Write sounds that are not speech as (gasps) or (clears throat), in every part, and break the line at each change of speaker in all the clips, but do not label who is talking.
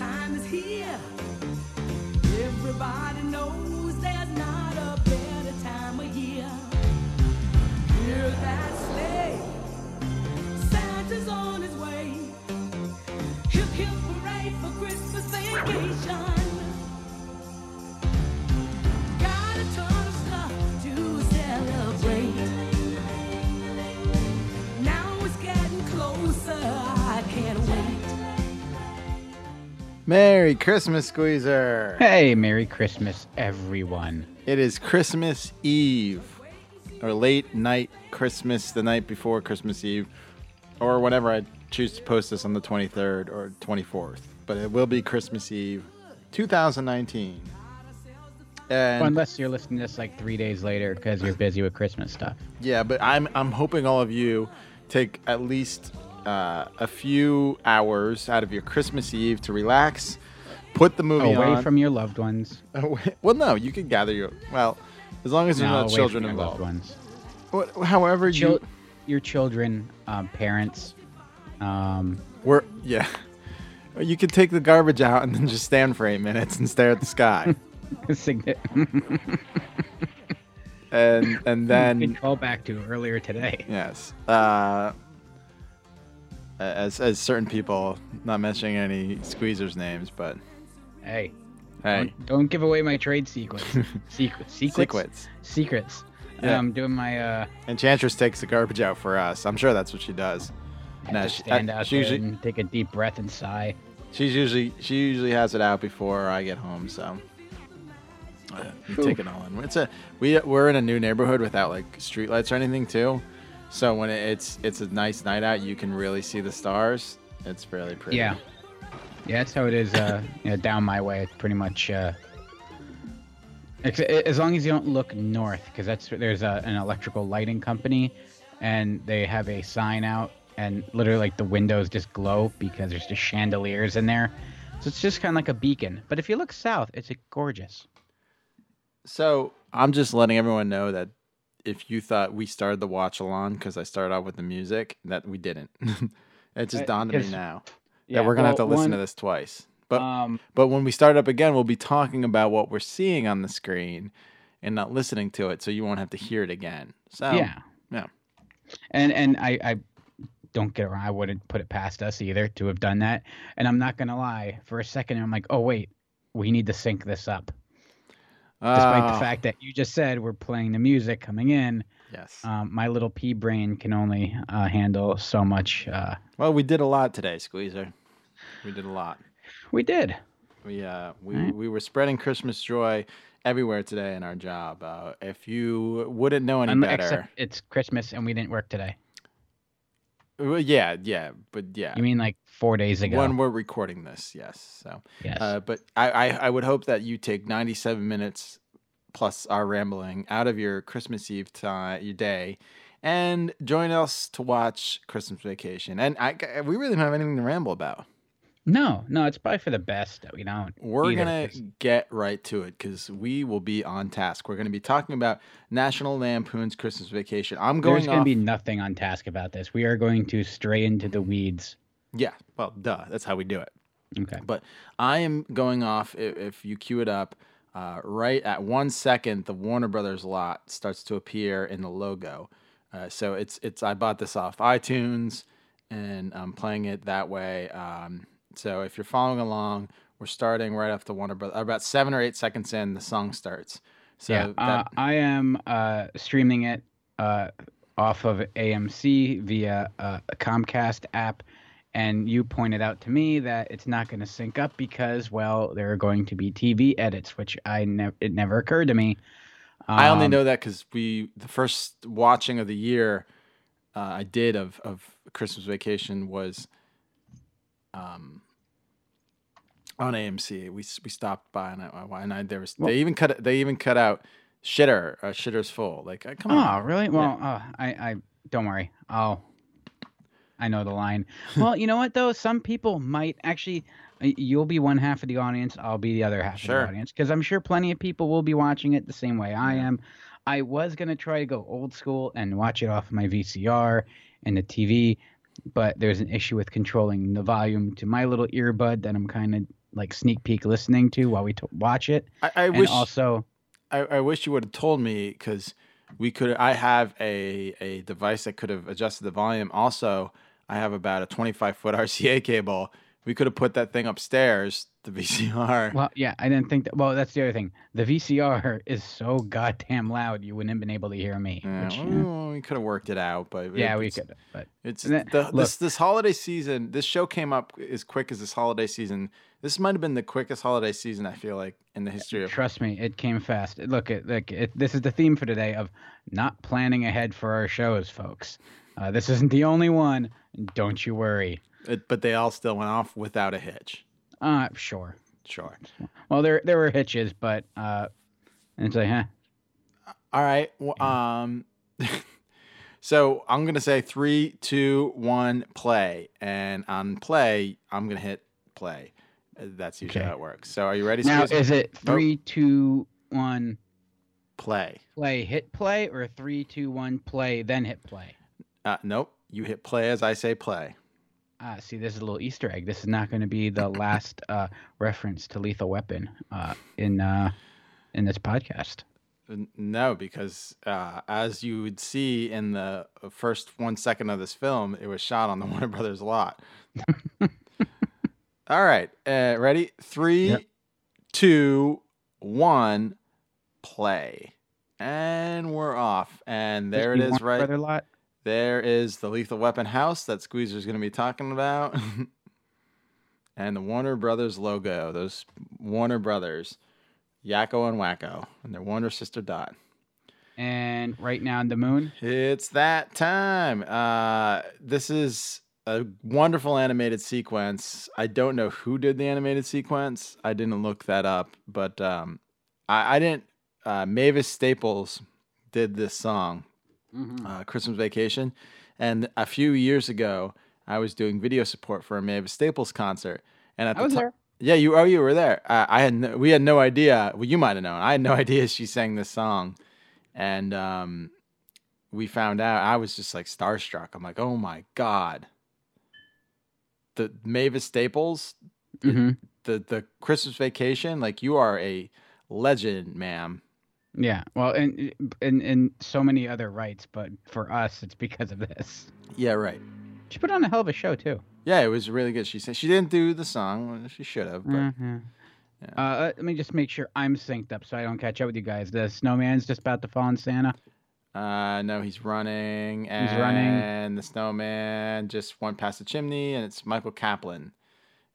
Time is here. Everybody knows there's not a better time of year. Hear that sleigh. Santa's on his way. Hip hip hooray for Christmas vacation.
Merry Christmas, Squeezer.
Hey, Merry Christmas, everyone.
It is Christmas Eve, or late night Christmas, the night before Christmas Eve, or whenever I choose to post this on the 23rd or 24th. But it will be Christmas Eve, 2019. And
Well, unless you're listening to this like three days later because you're busy with Christmas stuff.
yeah, but I'm I'm hoping all of you take at least uh, a few hours out of your Christmas Eve to relax, put the movie
Away
on.
from your loved ones.
Well, no, you can gather your well, as long as there's
No,
not
away
children
from your loved
involved.
ones.
What, however,
Chil-
you
your children, um, parents. Um,
We're yeah. You could take the garbage out and then just stand for eight minutes and stare at the sky, (laughs) and and (laughs) then
can call back to earlier today.
yes, uh, as as certain people, not mentioning any squeezers names, but
Hey,
hey,
don't, don't give away my trade secrets. (laughs) Secrets. Secrets.
Secrets.
Secrets.
Yeah.
I'm doing my uh,
Enchantress takes the garbage out for us. I'm sure that's what she does.
have
No, she-
stand
uh,
out
usually-
and take a deep breath and sigh.
She's usually she usually has it out before I get home, so uh, take it all in. It's a we we're in a new neighborhood without like streetlights or anything too, so when it's it's a nice night out, you can really see the stars. It's really pretty.
Yeah. Yeah, that's how it is. Uh, (laughs) you know, down my way, it's pretty much. Uh, as long as you don't look north, because that's there's a, an electrical lighting company, and they have a sign out, and literally like the windows just glow because there's just chandeliers in there. So it's just kind of like a beacon. But if you look south, it's gorgeous.
So I'm just letting everyone know that if you thought we started the watch along because I started out with the music, that we didn't. (laughs) it just
Uh,
dawned on me now
Yeah,
that we're gonna have to listen
one-
to this twice. But
um,
But when we start up again, we'll be talking about what we're seeing on the screen and not listening to it, so you won't have to hear it again. So
yeah,
yeah.
and and I, I don't get around. I wouldn't put it past us either to have done that. And I'm not gonna lie. For a second, I'm like, oh wait, we need to sync this up. Despite
Ah,
the fact that you just said we're playing the music coming in,
yes.
um, my little pea brain can only uh, handle so much. Uh,
well, we did a lot today, Squeezer. We did a lot.
we did.
We uh we
Right.
we were spreading Christmas joy everywhere today in our job. Uh, if you wouldn't know any
Un-
better,
it's Christmas and we didn't work today.
Well, yeah, yeah, but yeah.
You mean like four days ago?
when we're recording this, yes. So
yes.
Uh, but I, I, I would hope that you take 97 minutes plus our rambling out of your Christmas Eve time, your day, and join us to watch Christmas Vacation. And I, we really don't have anything to ramble about.
No, no, it's probably for the best that we don't.
We're going to get right to it because we will be on task. We're going to be talking about National Lampoon's Christmas Vacation. I'm going
There's going
off.
to be nothing on task about this. We are going to stray into the weeds.
Yeah, well, duh. That's how we do it.
Okay.
But I am going off if, if you cue it up. Uh, right at one second, the Warner Brothers lot starts to appear in the logo. Uh, so it's it's I bought this off iTunes and I'm playing it that way. Um, so if you're following along, we're starting right off the Warner Brothers. About seven or eight seconds in, the song starts. So
yeah, uh, I am uh, streaming it uh, off of AMC via uh, a Comcast app, and you pointed out to me that it's not going to sync up because, well, there are going to be TV edits, which I never it never occurred to me.
I only
Um,
know that because we the first watching of the year uh, I did of of Christmas Vacation was um on AMC. We we stopped by and I and I there was
Well-
they even cut they even cut out shitter uh, shitter's full like uh, come
Oh,
on
really? Well, uh, I, I don't worry. I'll. I know the line. well, you know what though? Some people might actually. You'll be one half of the audience. I'll be the other half of the audience because I'm sure plenty of people will be watching it the same way I am. I was gonna try to go old school and watch it off my VCR and the TV, but there's an issue with controlling the volume to my little earbud that I'm kind of like sneak peek listening to while we t- watch it.
I, I
and
wish
also,
I, I wish you would have told me because we could. I have a a device that could have adjusted the volume. Also, I have about a 25 foot RCA cable. We could have put that thing upstairs, (laughs) the VCR.
well, yeah, I didn't think that. Well, that's the other thing. The VCR is so goddamn loud, you wouldn't have been able to hear me.
Yeah,
which,
well, we could have worked it out, but
yeah,
it-
we could. But
It's
then-
the,
look-
this this holiday season. This show came up as quick as this holiday season. This might have been the quickest holiday season I feel like in the history of.
trust me, it came fast. Look, it, look, it, this is the theme for today of not planning ahead for our shows, folks. Uh, this isn't the only one. Don't you worry.
It, but they all still went off without a hitch.
Uh, sure.
Sure.
Well, there there were hitches, but uh, it's like, huh?
All right. Well, um, (laughs) so I'm gonna say three, two, one, play, and on play, I'm gonna hit play. That's usually
Okay.
how it works. So are you ready?
Now, is it three, two, one,
play?
play, hit play, or three, two, one, play, then hit play?
Uh, nope. You hit play as I say play.
Ah, see, this is a little Easter egg. This is not going to be the (laughs) last uh, reference to Lethal Weapon uh, in uh, in this podcast.
No, because uh, as you would see in the first one second of this film, it was shot on the (laughs) Warner Brothers lot. (laughs) All right, uh, ready? Three,
Yep.
two, one, play, and we're off. And there it is,
Just be
is, right
Brother lot.
There is the Lethal Weapon house that Squeezer's going to be talking about, (laughs) and the Warner Brothers logo. Those Warner Brothers, Yakko and Wakko, and their Warner sister Dot.
And right now in the moon.
It's that time. Uh, this is a wonderful animated sequence. I don't know who did the animated sequence. I didn't look that up, but um, I, I didn't. Uh, Mavis Staples did this song, uh, Christmas Vacation, and a few years ago, I was doing video support for a Mavis Staples concert, and at
I
the
was
ti-
there.
yeah, you oh you were there. Uh, I had no, we had no idea. Well, you might have known. I had no (laughs) idea she sang this song, and um, we found out. I was just like starstruck. I'm like, oh my god, the Mavis Staples,
hmm
the the Christmas Vacation. Like you are a legend, ma'am.
Yeah. Well, and and and so many other rights, but for us, it's because of this.
Yeah, right.
She put on a hell of a show too.
Yeah, it was really good. She said she didn't do the song. She should have, but
Mhm. Uh, let me just make sure I'm synced up so I don't catch up with you guys. The snowman's just about to fall on Santa.
Uh, no, he's running. And
He's running.
And the snowman just went past the chimney, and it's Michael Kaplan.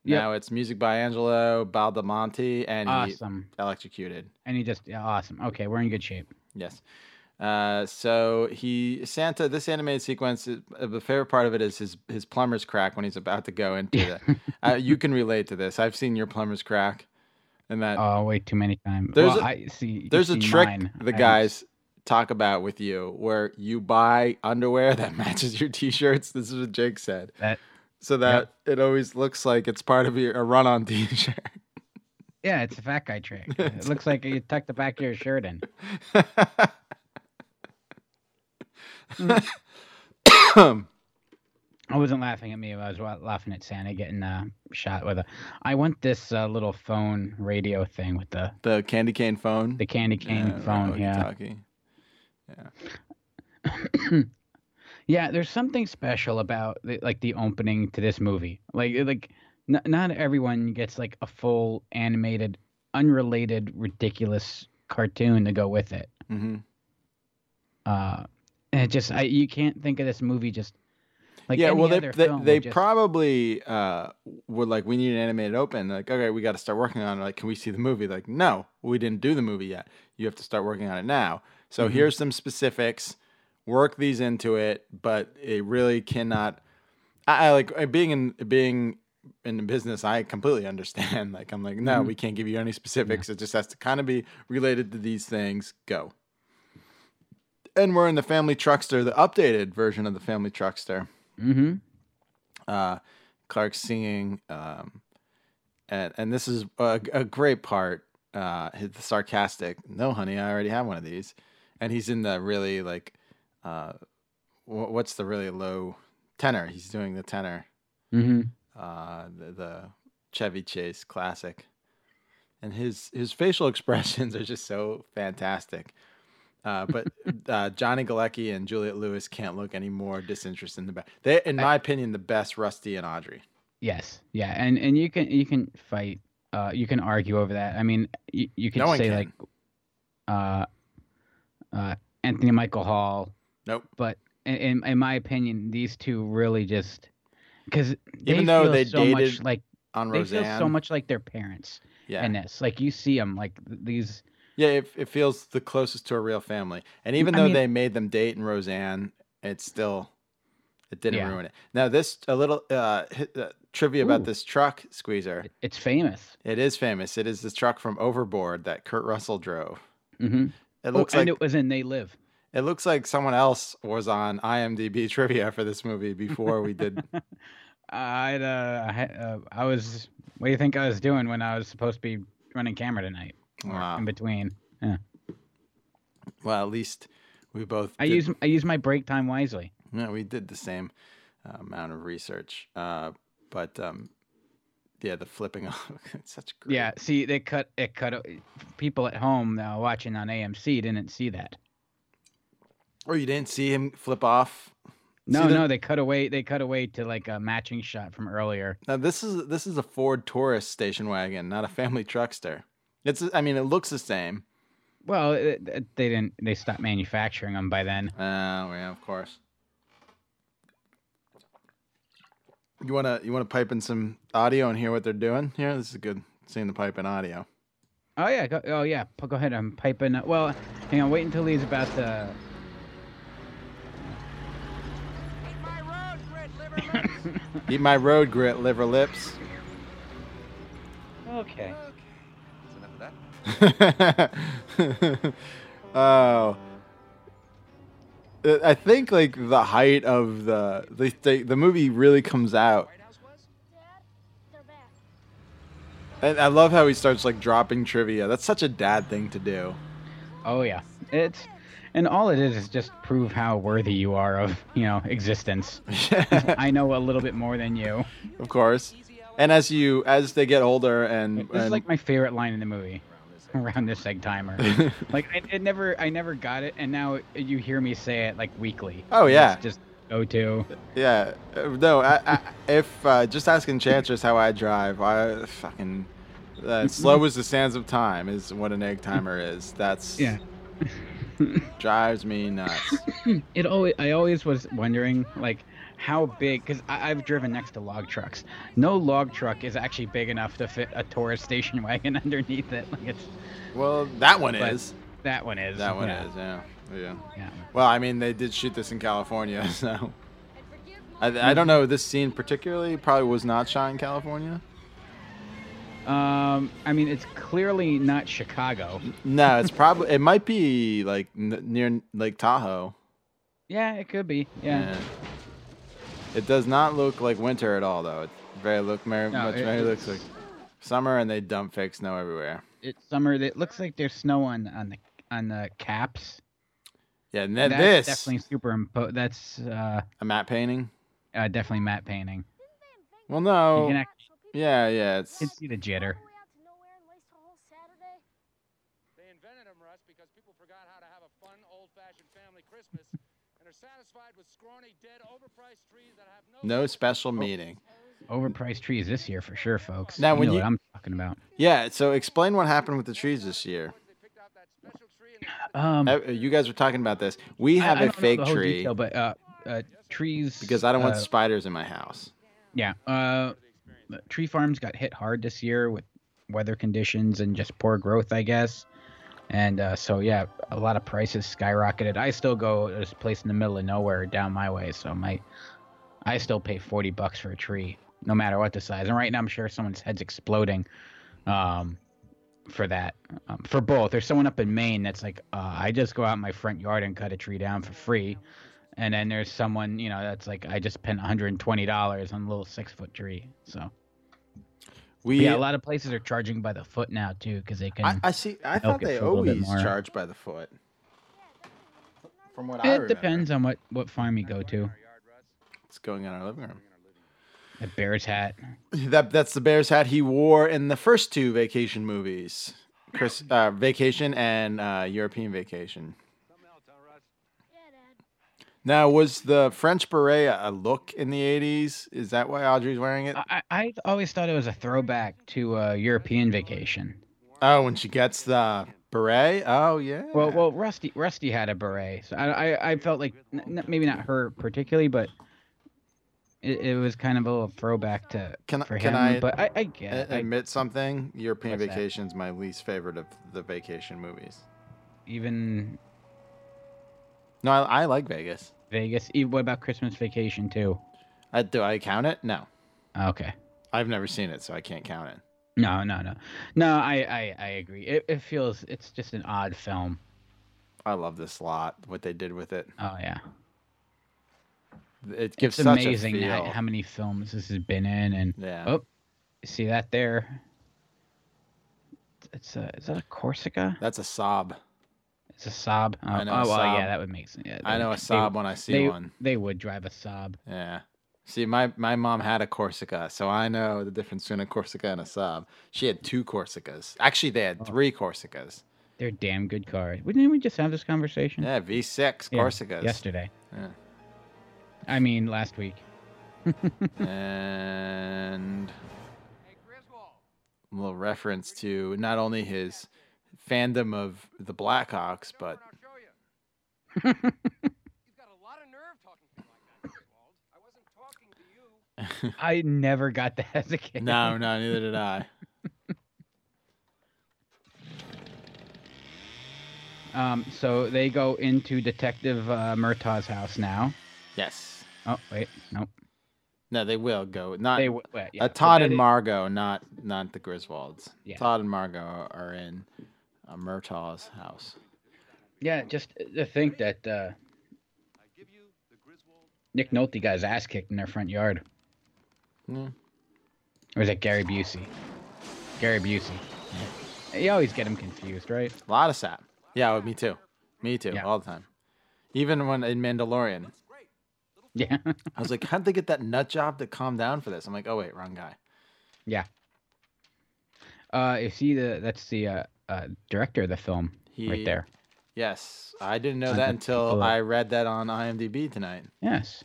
Yep.
Now it's music by Angelo Badalamenti, and
Awesome.
electrocuted.
And he just yeah, awesome. Okay, we're in good shape.
Yes. Uh, so he Santa. This animated sequence, is- uh, the favorite part of it is his his plumber's crack when he's about to go into the. (laughs) Uh, you can relate to this. I've seen your plumber's crack, and that
Oh, way too many times.
There's
well,
a-
I see.
There's a trick
mine.
the guys talk about with you where you buy underwear (laughs) that matches your t-shirts. This is what Jake said.
That-
so that it always looks like it's part of your a run-on (laughs) t-shirt.
Yeah, it's a fat guy trick. (laughs) it looks like you tucked the back of your shirt in. (laughs) I wasn't laughing at me. I was laughing at Santa getting uh, shot with a. I want this uh, little phone radio thing with the
the candy cane phone.
the candy cane
Yeah,
phone. Yeah,
walkie-talkie. (clears throat)
yeah. There's something special about the, like the opening to this movie. Like like n- not everyone gets like a full animated, unrelated, ridiculous cartoon to go with it.
Mhm.
Uh, and it just I you can't think of this movie just like
yeah,
any
well, they
other
they, they
just-
probably uh, were like, we need an animated open. Like, okay, we got to start working on it. Like, can we see the movie? Like, no, we didn't do the movie yet. You have to start working on it now. So
Mhm.
here's some specifics. Work these into it, but it really cannot. I, I like uh, being in being in the business. I completely (laughs) understand. Like, I'm like, no,
Mhm.
we can't give you any specifics. It just has to kind of be related to these things. Go. And we're in the Family Truckster, the updated version of the Family Truckster
Mhm.
uh, Clark singing, um, and and this is a, a great part. Uh, his the sarcastic, "No, honey, I already have one of these," and he's in the really like, uh, wh- what's the really low tenor. He's doing the tenor,
Mm-hmm.
uh, the, the Chevy Chase classic, and his his facial (laughs) expressions are just so fantastic. Uh, but (laughs) uh, Johnny Galecki and Juliette Lewis can't look any more disinterested in the best. They, in my opinion, the best Rusty and Audrey.
Yes, yeah, and and you can you can fight, uh, you can argue over that. I mean, you, you could
No
say
can.
like, uh, uh, Anthony Michael Hall,
Nope.
but in, in my opinion, these two really just because
Even though they
so much like
On
they
Roseanne.
feel so much like their parents
yeah.
in this. Like you see them like these.
Yeah, it, it feels the closest to a real family. And even
I
though
mean-
they made them date in Roseanne, it's still it didn't
Yeah.
ruin it. Now this a little uh, hit, uh trivia about this truck squeezer.
It's famous.
It is famous. It is this truck from Overboard that Kurt Russell drove.
Mm-hmm.
It looks
oh,
like
and it was in They Live.
It looks like someone else was on IMDb (laughs) trivia for this movie before we did. (laughs)
I'd uh, I, uh, I was. What do you think I was doing when I was supposed to be running camera tonight?
Wow.
In between. Yeah.
Well, at least we both.
I
did-
use I use my break time wisely.
No, we did the same uh, amount of research, uh, but um, yeah, the flipping (laughs) off. it's such great.
Yeah. See, they cut it cut. People at home uh, watching on AMC didn't see that.
Or you didn't see him flip off.
No,
the-
no, they cut away. They cut away to like a matching shot from earlier.
Now this is this is a Ford Taurus station wagon, not a family truckster. It's I mean it looks the same.
Well, it, it- they didn't. They stopped manufacturing them by then.
Oh yeah, of course. You wanna you wanna pipe in some audio and hear what they're doing here? This is good seeing the pipe in audio.
Oh yeah. Go, oh yeah. Go ahead. I'm piping. Well, hang on. Wait until he's about to.
Eat my road grit, liver lips.
Okay. (laughs)
oh. Uh, I think like the height of the the the, the movie really comes out. And I love how he starts like dropping trivia. That's such a dad thing to do.
Oh yeah. It's and all it is is just prove how worthy you are of you know existence. (laughs) I know a little bit more than you.
of course. And as you as they get older and,
This is like my favorite line in the movie. Around this egg timer, (laughs) like I, it never, I never got it, and now you hear me say it like weekly.
Oh, yeah.
It's just go to.
yeah, no, I, I, if uh, just asking Chantress how I drive, I fucking uh, (laughs) slow as the sands of time is what an egg timer is. That's
Yeah. (laughs)
drives me nuts. (laughs)
It always, I always was wondering like how big, because I've driven next to log trucks. No log truck is actually big enough to fit a Taurus station (laughs) wagon underneath it. Like it's
Well, that one is.
that one is.
That one
yeah.
is. Yeah. Yeah.
Yeah.
Well, I mean, they did shoot this in California, so I, I don't know. This scene particularly probably was not shot in California.
Um, I mean, it's clearly not Chicago.
No, it's probably it might be like n- near Lake Tahoe.
Yeah, it could be. Yeah.
It does not look like winter at all, though. It very look very
No,
much
it-
very looks like summer, and they dump fake snow everywhere.
It's summer. It looks like there's snow on on the on the caps.
Yeah, and then
That's
this
definitely superimposed. That's uh,
a matte painting.
uh, definitely matte painting.
Well, no, yeah, yeah,
you
it's
can see the jitter.
They invented them, Russ, because people forgot how to have a fun, old-fashioned family Christmas and are satisfied with scrawny, dead, overpriced trees that have no.
no special meaning.
Overpriced trees this year for sure, folks.
Now,
you
when
know
you-
what I'm talking about.
Yeah, so explain what happened with the trees this year.
They picked out that special tree and
Um,
Uh, You guys were talking about this. We have
I
a
don't know
fake
the whole
tree
detail, but uh, uh, trees.
because I don't want
uh,
spiders in my house.
Yeah. Tree farms got hit hard this year with weather conditions and just poor growth, I guess. And uh, so yeah, a lot of prices skyrocketed. I still go to this place in the middle of nowhere down my way, so my I still pay forty bucks for a tree, no matter what the size. And right now, I'm sure someone's head's exploding. Um, for that, um, for both. There's someone up in Maine that's like, uh, I just go out in my front yard and cut a tree down for free. And then there's someone, you know, that's like, I just spent $120 on a little six foot tree. So
We
yeah, a lot of places are charging by the foot now too, because they can.
I, I see. I thought they
for a little bit
always charge by the foot. From what I
it
remember.
depends on what what farm you go to.
It's going in our living room.
The Bears hat. (laughs)
That that's the Bears hat he wore in the first two vacation movies, Chris uh, Vacation and uh, European Vacation. Now, was the French beret a look in the '80s? Is that why Audrey's wearing it?
I, I always thought it was a throwback to uh, European Vacation.
Oh, when she gets the beret. Oh yeah.
Well, well, Rusty Rusty had a beret, so I I, I felt like n- n- maybe not her particularly, but it, it was kind of a little throwback to
Can I-
for
can
him.
I
but I, I
A-
get. I-
admit something. European
that?
Vacation's my least favorite of the vacation movies.
even
No, I, I like Vegas.
Vegas. What about Christmas Vacation too?
Uh, do I count it? No,
Okay.
I've never seen it, so I can't count it.
No, no, no, no. I I, I agree. It, it feels it's just an odd film.
I love this lot. What they did with it.
Oh yeah.
It gives
It's
such
amazing
a
how,
feel.
how many films this has been in, and
yeah.
oh, you see that there? It's a is that a Corsica?
That's a Saab.
It's a Saab. Oh,
I know
oh,
a
well,
Saab.
yeah, that would make sense. Yeah,
I
they-
know a
they-
Saab when I see
they,
one.
They would drive a Saab.
Yeah. See, my, my mom had a Corsica, so I know the difference between a Corsica and a Saab. She had two Corsicas. Actually, they
Oh.
had three Corsicas.
They're damn good cars. Didn't we just have this conversation?
Yeah, V6
Yeah,
Corsicas.
Yesterday.
Yeah.
I mean, last week. (laughs)
and
Hey, Griswold.
a little reference to not only his fandom of the Blackhawks, but
I'll show you. (laughs) You've got a lot of nerve talking to me like that, Griswold. I wasn't talking to you. (laughs)
I never got that as a kid.
no, no, neither did I. (laughs)
Um, so they go into Detective uh, Murtaugh's house now.
Yes.
Oh wait, nope.
No, they will go. Not
They w- well, yeah,
uh, Todd
that
and
is-
Margot, not not the Griswolds.
Yeah.
Todd and Margot are in uh, Murtaugh's house.
Yeah, just to think that uh, Nick Nolte got his ass kicked in their front yard.
Yeah.
Or is it Gary Busey? Gary Busey. You always get him confused, right?
A lot of sap. Yeah, me too. Me too.
Yeah.
All the time. Even when in Mandalorian, (laughs)
Yeah.
I was like, how'd they get that nut job to calm down for this? I'm like, oh wait, wrong guy.
yeah. Uh, you see the that's the uh, uh, director of the film
He,
right there.
Yes, I didn't know that until I read that on IMDb tonight.
Yes.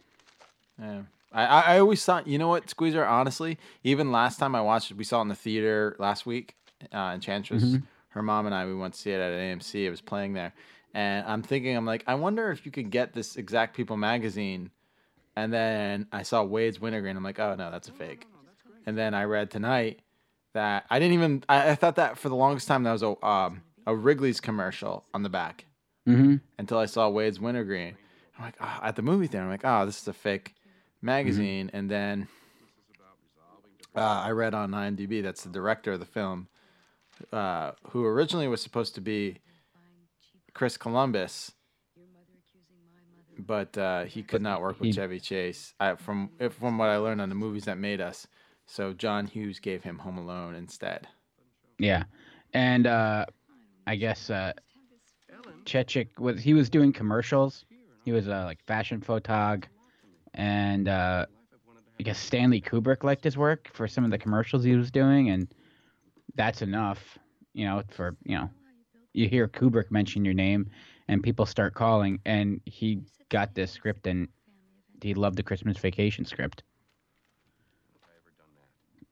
Yeah. I, I, always thought, you know what, Squeezer, honestly, even last time I watched it, we saw it in the theater last week, uh, Enchantress.
Mhm.
Her mom and I, we went to see it at an AMC. It was playing there. And I'm thinking, I'm like, I wonder if you could get this Exact People magazine. And then I saw Wade's Wintergreen. I'm like, oh, no, that's a fake. And then I read tonight that I didn't even, I, I thought that for the longest time that was a, um, a Wrigley's commercial on the back
Mm-hmm.
until I saw Wade's Wintergreen. I'm like, oh, at the movie theater, I'm like, oh, this is a fake magazine. And then uh, I read on IMDb that's the director of the film, uh, who originally was supposed to be Chris Columbus, but uh, he could not work with Chevy Chase. I, from if, from what I learned on the movies that made us, so John Hughes gave him Home Alone instead.
Yeah, and uh, I guess uh, Chechik was he was doing commercials. He was a like fashion photog, and uh, I guess Stanley Kubrick liked his work for some of the commercials he was doing, and that's enough, you know, for you know, you hear Kubrick mention your name, and people start calling, and he got this script, and he loved the Christmas Vacation script,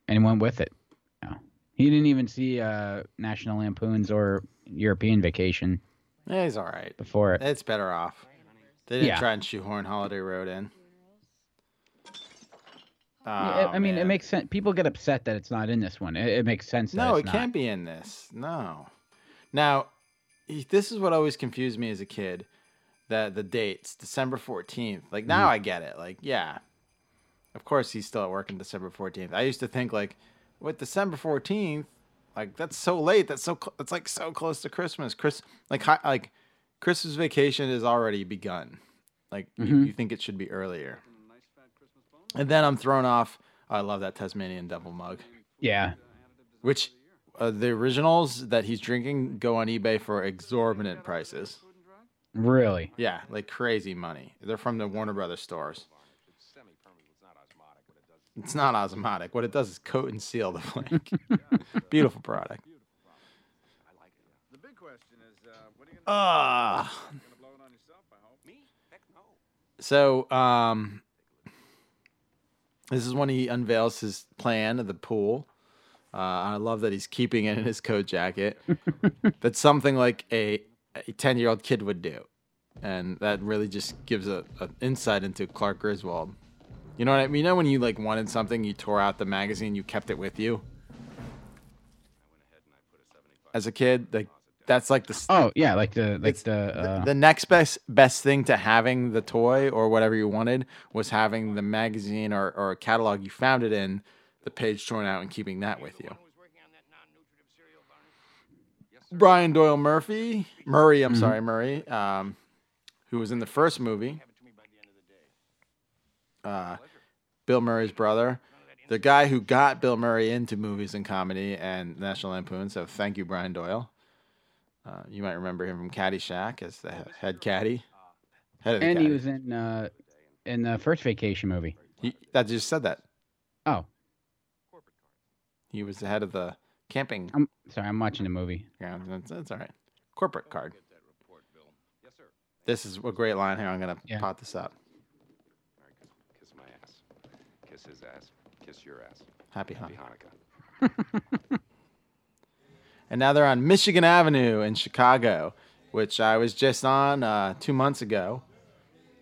and went with it. Know. He didn't even see uh, National Lampoons or European Vacation
Yeah, he's all right.
before it.
It's better off. They didn't
Yeah.
try and shoehorn Holiday Road in.
Yeah,
Oh,
I mean, it makes sense. People get upset that it's not in this one. It, it makes sense. That
No, it
not.
can't be in this. No. Now, this is what always confused me as a kid. That the dates, December fourteenth. Like now,
Mm-hmm.
I get it. Like, yeah, of course he's still at work on December fourteenth. I used to think like, with December fourteenth, like that's so late. That's so. Cl- it's like so close to Christmas. Chris, like, hi, like, Christmas vacation is already begun. Like, you,
Mhm.
you think it should be earlier. And then I'm thrown off. I love that Tasmanian devil mug
Yeah.
which uh, the originals that he's drinking go on eBay for exorbitant prices.
Really.
Yeah, like crazy money. They're from the Warner Brothers stores. It's not osmotic. What it does is coat and seal the (laughs) flake. Beautiful product.
The big question is, uh, what are you gonna,
Ah.
blow it on yourself? I hope.
Me? Heck no.
So, um, this is when he unveils his plan of the pool. Uh, I love that he's keeping it in his coat jacket. (laughs) That's something like a a ten year old kid would do, and that really just gives a, a insight into Clark Griswold. You know what I mean? You know when you like wanted something, you tore out the magazine, you kept it with you. As a kid, like that's like the
Oh yeah, like the like the uh,
the next best best thing to having the toy or whatever you wanted was having the magazine or, or a catalog you found it in, the page torn out and keeping that with you.
Who's working on that non-nutritive cereal, Barney? Yes, sir.
Brian Doyle Murphy, Murray,
Mm-hmm.
I'm sorry, Murray, um, who was in the first movie,
Have it to me by the end of the day.
uh, Bill Murray's brother, the guy who got Bill Murray into movies and comedy and National Lampoon. So thank you, Brian Doyle. Uh, you might remember him from Caddyshack as the head caddy. Head of the
and he was in uh in the first vacation movie.
He, that just said that.
Oh,
He was the head of the camping.
I'm sorry, I'm watching the movie.
Yeah, that's, that's all right. Corporate card.
Get that report, Bill. Yes, sir.
This is a great line here. I'm gonna
Yeah.
pot this up.
All right, kiss, kiss my ass. Kiss his ass. Kiss your ass.
Happy
Happy
Hanukkah.
Hanukkah. (laughs)
And now they're on Michigan Avenue in Chicago, which I was just on uh, two months ago.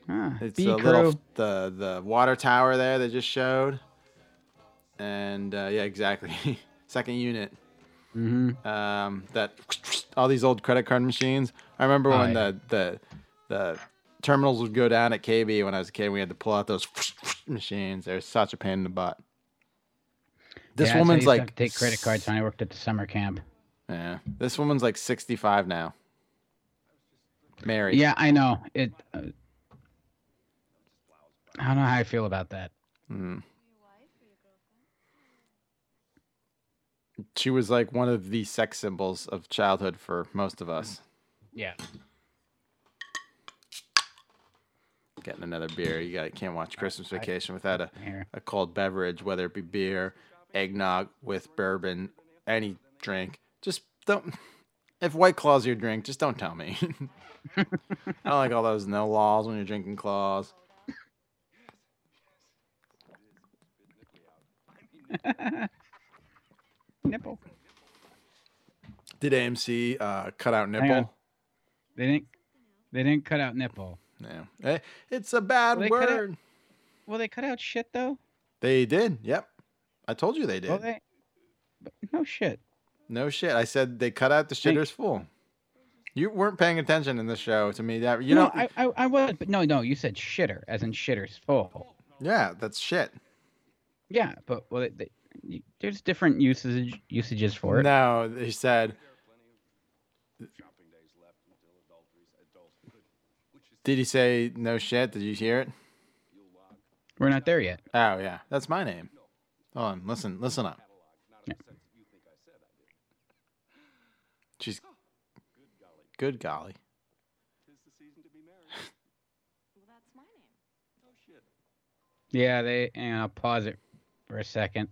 Ah,
It's
B
a
crew.
little the the water tower there they just showed, and uh, yeah, exactly. (laughs) Second unit.
Mm-hmm.
Um, that all these old credit card machines. I remember
Oh,
when
yeah.
the the the terminals would go down at KB when I was a kid. We had to pull out those (laughs) machines. They're such a pain in the butt. This
Yeah, that's how I
woman's like
to take credit cards when I worked at the summer camp.
Yeah, this woman's like 65 now. Mary.
Yeah, I know it. Uh, I don't know how I feel about that.
Mm. She was like one of the sex symbols of childhood for most of us.
Yeah.
Getting another beer. You got can't watch Christmas Vacation without a, a cold beverage, whether it be beer, eggnog with bourbon, any drink. Just don't. If White Claw's your drink, just don't tell me. (laughs) I don't like all those no laws when you're drinking claws. (laughs)
Nipple.
Did AMC uh, cut out nipple?
They didn't. They didn't cut out nipple.
Yeah. Eh, It's a bad
Well, cut out-
word.
Well, they cut out shit though.
They did. Yep. I told you they did.
Well, they. No shit.
No shit. I said they cut out the shitters full. You weren't paying attention in the show to me. That you
no,
know.
I, I I was, but no, no. You said shitter, as in shitters full.
yeah, that's shit.
Yeah, but well, they, they, you- there's different usage usages for it.
No, they said. Did he say no shit? Did you hear it?
We're not there yet.
Oh yeah, that's my name. Hold on, listen, listen up.
Yeah.
She's good golly.
Yeah, they. And I'll pause it for a second.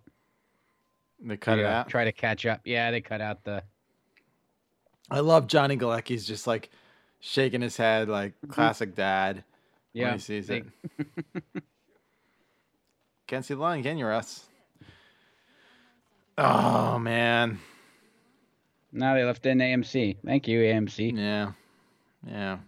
They cut it out.
Try to catch up. Yeah, they cut out the.
I love Johnny Galecki's just like shaking his head like classic dad when
Yeah,
he sees
they-
it. Can't see the line, can you, Russ? Oh man,
Now they left in AMC. Thank you, AMC.
yeah, yeah.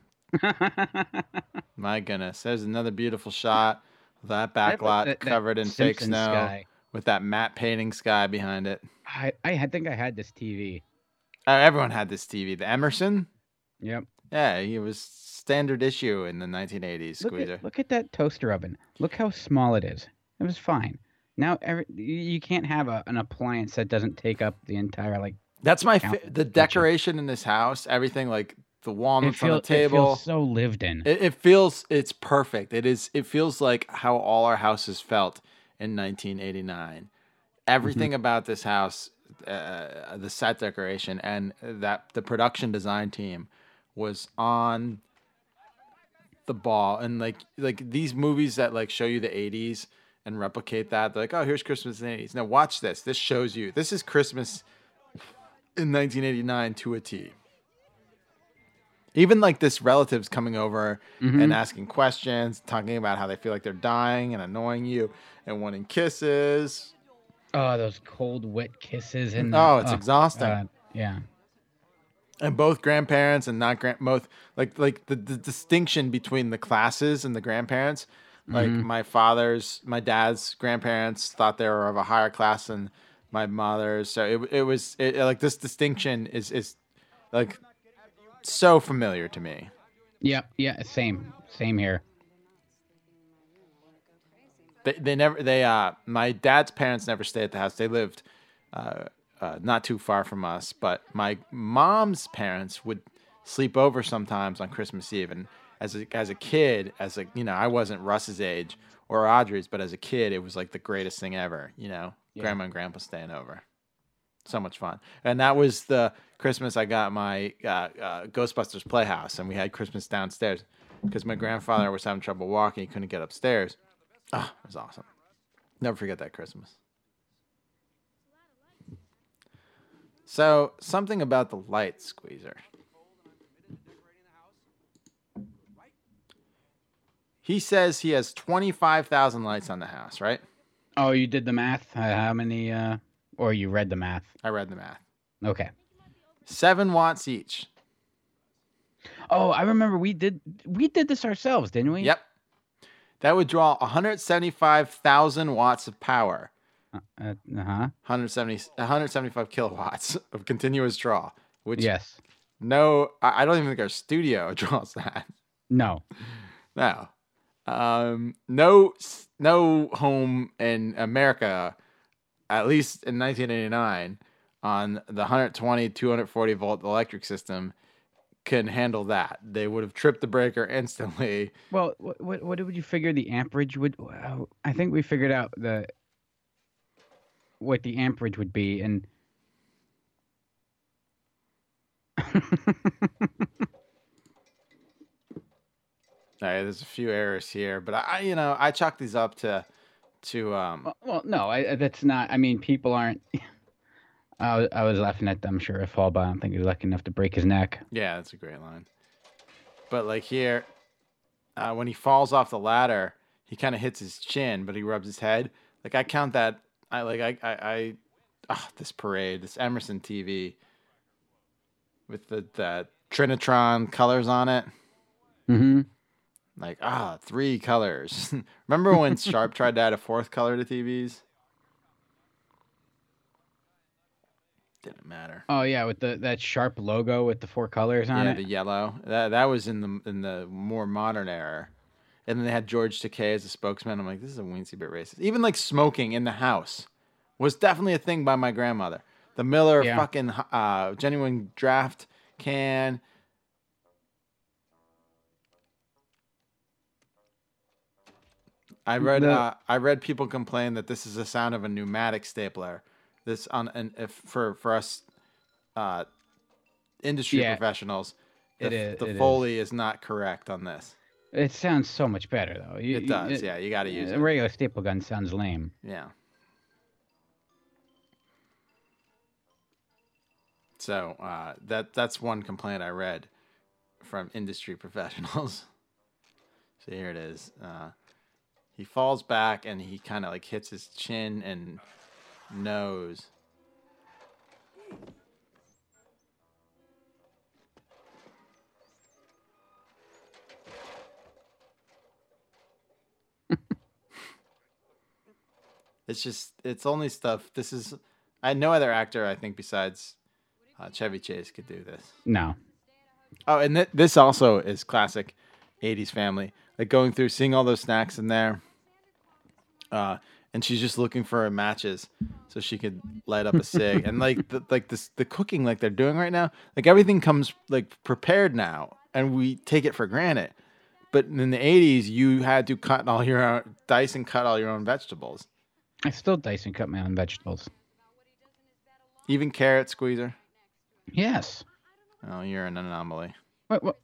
(laughs) My goodness, there's another beautiful shot of that back lot
That- that
covered in fake snow
Sky.
with that matte painting sky behind it.
I, I think I had this TV.
Uh, everyone had this TV. The Emerson,
Yep.
Yeah, he was standard issue in the 1980s.
Look
Squeezer.
at, look at that toaster oven. Look how small it is. It was fine. Now every, you can't have a, an appliance that doesn't take up the entire like.
That's my fa- the decoration in this house. Everything like the
It,
walnuts on
feel,
the
it
table.
feels so lived in.
It, it feels it's perfect. It is. It feels like how all our houses felt in 1989. Everything about this house, uh, the set decoration, and that the production design team was on the ball. And like like these movies that like show you the 80s and replicate that. They're like, oh, here's Christmas in the 80s. Now watch this. This shows you. This is Christmas in 1989 to a T. Even like this relatives coming over and mm-hmm. asking questions, talking about how they feel like they're dying and annoying you and wanting kisses.
Oh, those cold, wet kisses and
Oh, it's oh, exhausting.
God, yeah.
And both grandparents and not grand both like like the, the distinction between the classes and the grandparents like my father's my dad's grandparents thought they were of a higher class than my mother's. So it, it was it, like this distinction is is like so familiar to me.
Yeah, yeah, same, same here.
they, they never they uh my dad's parents never stayed at the house. They lived uh, uh not too far from us but my mom's parents would sleep over sometimes on christmas eve. And as a as a kid as a you know i wasn't russ's age or audrey's but as a kid it was like the greatest thing ever you know? Grandma and grandpa staying over. So much fun. And that was the christmas i got my uh, uh, ghostbusters playhouse and we had christmas downstairs. Because my grandfather was having trouble walking he couldn't get upstairs. Ah, it was awesome. Never forget that Christmas. So, something about the light squeezer. He says he has 25,000 lights on the house, right?
Oh, you did the math. Uh, how many? uh Or you read the math?
I read the math.
Okay.
Seven watts each.
Oh, I remember we did we did this ourselves, didn't we?
Yep. That would draw 175,000 watts of power.
Uh huh.
170, 175 kilowatts (laughs) of continuous draw, which
Yes.
no, I I don't even think our studio (laughs) draws that.
No. (laughs)
No. Um, no, no home in America, at least in 1989, on the 120, 240 volt electric system can handle that. They would have tripped the breaker instantly.
Well, what what, what did you figure the amperage would? wow, I think we figured out the what the amperage would be, and (laughs)
All right, there's a few errors here, but I, you know, I chalk these up to, to, um,
well, well, no, I, that's not. I mean, people aren't. (laughs) I was, I was laughing at them. Sure, if fall, but I don't think he's lucky enough to break his neck.
yeah, that's a great line. But like here, uh, when he falls off the ladder, he kind of hits his chin, but he rubs his head. Like I count that. I like I I, I oh, this parade, this Emerson TV with the the Trinitron colors on it.
Mm-hmm.
Like ah, three colors. (laughs) Remember when (laughs) Sharp tried to add a fourth color to TVs? Didn't matter.
Oh yeah, with the that sharp logo with the four colors on
yeah,
it.
the yellow. That that was in the in the more modern era. And then they had George Takei as a spokesman. I'm like, this is a weensy bit racist. Even like smoking in the house was definitely a thing by my grandmother. The Miller
Yeah.
fucking uh, genuine draft can. I read
The-
uh, I read people complain that this is the sound of a pneumatic stapler. This on and if for for us uh, industry
Yeah.
professionals, the,
It is-
the
it is.
foley is not correct on this.
It sounds so much better though. You-
It does, yeah. You got to use
A
it.
regular staple gun sounds lame.
Yeah. So uh, that that's one complaint I read from industry (laughs) professionals. so here it is. Uh, he falls back and he kind of like hits his chin and nose. It's just it's only stuff. This is I no other actor I think besides uh, Chevy Chase could do this.
No.
Oh, and th- this also is classic '80s family. Like going through, seeing all those snacks in there, uh, and she's just looking for matches so she could light up a cig. and like the, like this, the cooking like they're doing right now, like everything comes like prepared now, and we take it for granted. But in the '80s, you had to cut all your own, dice and cut all your own vegetables,
I still dice and cut my own vegetables.
even carrot squeezer.
Yes.
Oh, you're an anomaly.
What? What?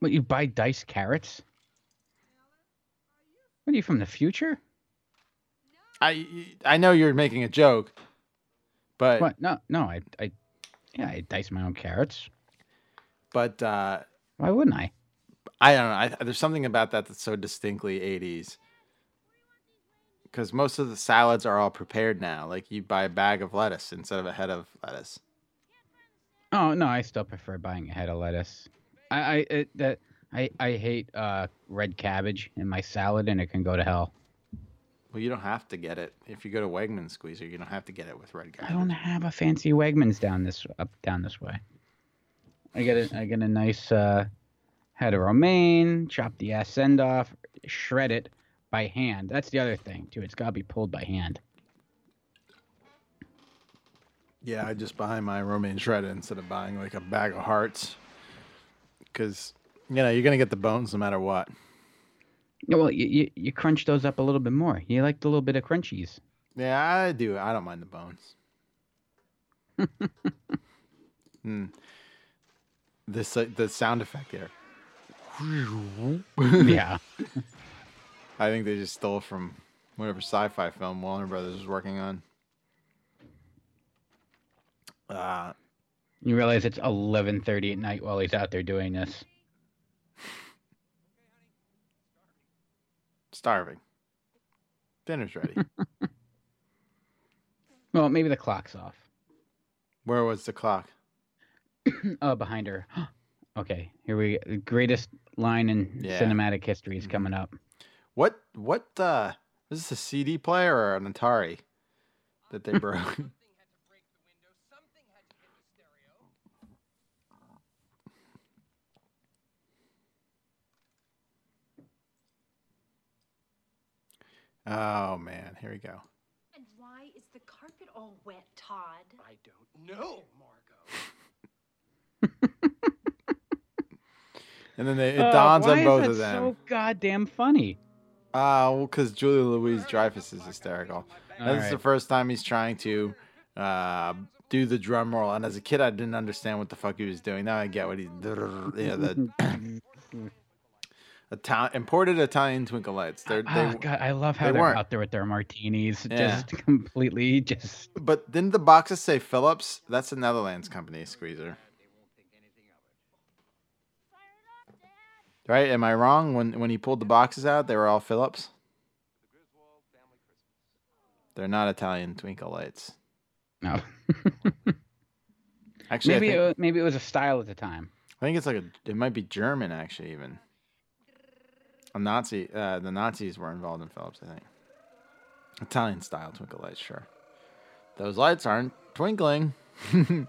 What? You buy diced carrots? What are you from the future?
I I know you're making a joke, but
What? No, no. I, I, yeah, I dice my own carrots.
but uh,
Why wouldn't I?
I don't know. I, there's something about that that's so distinctly 80s. Because most of the salads are all prepared now. Like you buy a bag of lettuce instead of a head of lettuce.
Oh no, I still prefer buying a head of lettuce. I, I, it, that, I, I hate uh, red cabbage in my salad, and it can go to hell.
Well, you don't have to get it if you go to Wegmans Squeezer. You don't have to get it with red cabbage.
I don't have a fancy Wegmans down this up down this way. I get a I get a nice uh, head of romaine, chop the ass end off, shred it by hand. That's the other thing too. It's gotta be pulled by hand.
Yeah, I just buy my romaine shredded instead of buying like a bag of hearts. Because you know you're gonna get the bones no matter what.
Yeah, well, you, you you crunch those up a little bit more. You like the little bit of crunchies.
Yeah, I do. I don't mind the bones. (laughs) Hmm. This uh, the sound effect here. (laughs) (laughs)
yeah.
I think they just stole from whatever sci-fi film Warner Brothers was working on. Uh,
You realize it's eleven thirty at night while he's out there doing this. (laughs)
starving. Dinner's ready. (laughs)
Well, maybe the clock's off.
Where was the clock? (clears throat)
Oh, behind her. (gasps) okay, here we go. The greatest line in
Yeah.
cinematic history is coming up.
What what uh is this a CD player or an Atari that they broke? (laughs) oh man, here we go.
And why is the carpet all wet, Todd?
I don't know, Margo. (laughs)
And then they, it
Oh,
dawns on both
that
of them.
So goddamn funny.
Uh, well, because Julia Louis-Dreyfus is hysterical. This is the first time he's trying to uh, do the drum roll, and as a kid, I didn't understand what the fuck he was doing. Now I get what he, (laughs) yeah, the (laughs) Italian imported Italian twinkle lights. They're, they,
oh, God, I love how
they
they are
weren't.
out there with their martinis,
Yeah.
just (laughs) completely just.
but didn't the boxes say Philips? That's a Netherlands company, Squeezer. Right? Am I wrong? When when he pulled the boxes out, they were all Philips. They're not Italian twinkle lights.
No, (laughs)
Actually,
maybe
I,
it,
think,
wa- maybe it was a style at the time.
I think it's like a. It might be German, actually. Even a Nazi. Uh, the Nazis were involved in Philips. I think Italian style twinkle lights. Sure, those lights aren't twinkling. (laughs)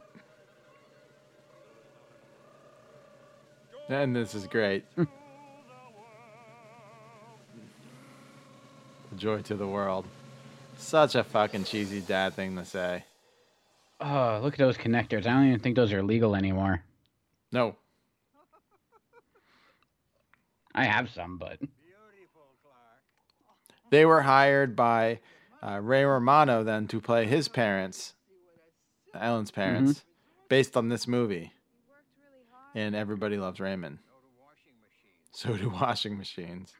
and this is great. (laughs) Joy to the world. Such a fucking cheesy dad thing to say.
Oh, look at those connectors. I don't even think those are legal anymore.
No,
I have some, but
they were hired by uh, Ray Romano then to play his parents, Ellen's parents, based on this movie. And everybody loves Raymond. So do washing machines. (laughs)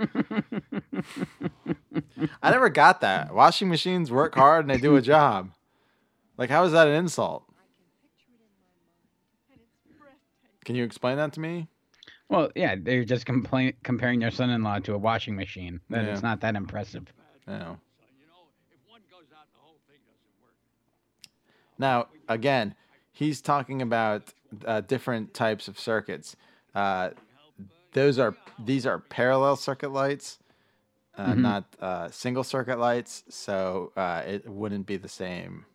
I never got that. Washing machines work hard and they do a job. Like, how is that an insult? Can you explain that to me?
well, yeah, they're just complain- comparing their son-in-law to a washing machine. That
Yeah.
it's not that impressive.
No. Now, again, he's talking about uh, different types of circuits. Uh, those are these are parallel circuit lights, uh, not uh, single circuit lights. So uh, it wouldn't be the same.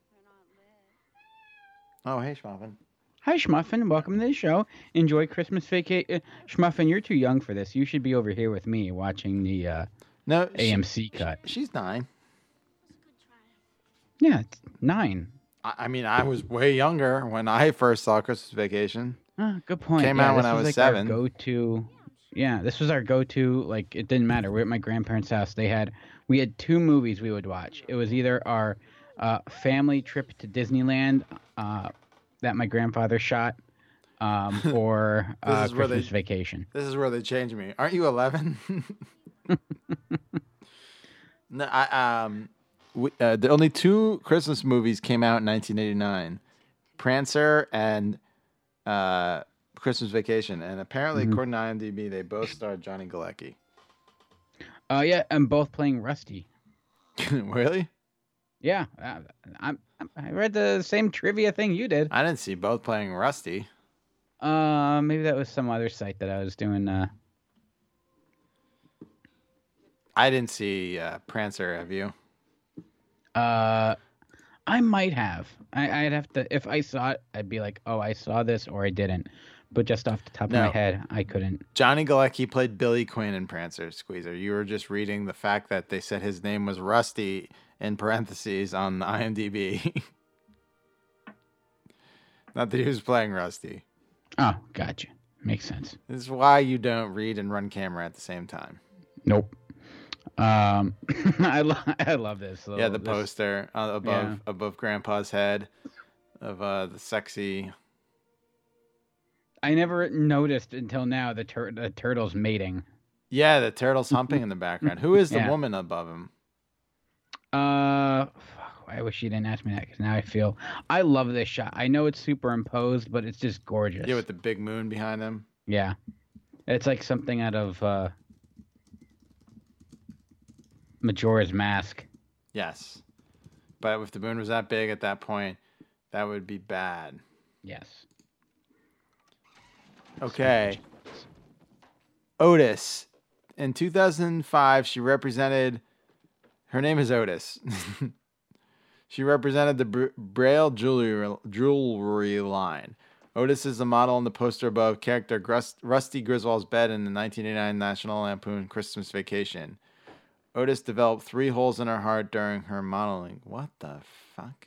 Oh, hey, Schmuffin.
Hi, Schmuffin. Welcome to the show. Enjoy Christmas vacation. Schmuffin, you're too young for this. You should be over here with me watching the uh,
No, she-
AMC cut.
she's nine.
Yeah, it's nine.
I, mean, I was way younger when I first saw Christmas Vacation.
Ah, good point.
Came
yeah,
out when I was
like
seven.
Go-to. Yeah, this was our go-to. Like it didn't matter. We're at my grandparents' house. They had we had two movies we would watch. It was either our uh, family trip to Disneyland uh, that my grandfather shot, um, (laughs) or uh,
is where they-
Christmas Vacation.
This is where they changed me. Aren't you 11? (laughs) (laughs) No, I, um, we, uh, the only two Christmas movies came out in 1989, Prancer and uh, Christmas Vacation, and apparently,
Mhm.
according to IMDb, they both starred Johnny Galecki.
Uh, yeah, I'm both playing Rusty. (laughs)
really?
Yeah, uh, I'm, I'm. I read the same trivia thing you did.
I didn't see both playing Rusty.
Uh, maybe that was some other site that I was doing. Uh,
I didn't see uh, Prancer. Have you?
Uh, I might have. I, I'd have to. If I saw it, I'd be like, oh, I saw this, or I didn't. But just off the top of my head, I couldn't.
Johnny Galecki played Billy Quinn in Prancer Squeezer. You were just reading the fact that they said his name was Rusty in parentheses on the (laughs) IMDb. Not that he was playing Rusty.
Oh, gotcha. Makes sense.
This is why you don't read and run camera at the same time.
Nope. Um, (laughs) I lo- I love this.
yeah, the
this-
poster uh, above
yeah.
above Grandpa's head of uh, the sexy.
I never noticed until now the, tur- the turtles mating.
Yeah, the turtle's humping in the (laughs) background. Who is the
Yeah.
woman above him?
Uh, I wish you didn't ask me that because now I feel I love this shot. I know it's superimposed, but it's just gorgeous.
Yeah, with the big moon behind him.
Yeah. It's like something out of uh Majora's Mask.
Yes, but if the moon was that big at that point, that would be bad.
Yes.
Okay. Otis. In 2005, she represented. Her name is Otis. (laughs) she represented the Braille jewelry jewelry line. Otis is the model on the poster above character Rusty Griswold's bed in the 1989 National Lampoon Christmas Vacation. Otis developed three holes in her heart during her modeling. What the fuck?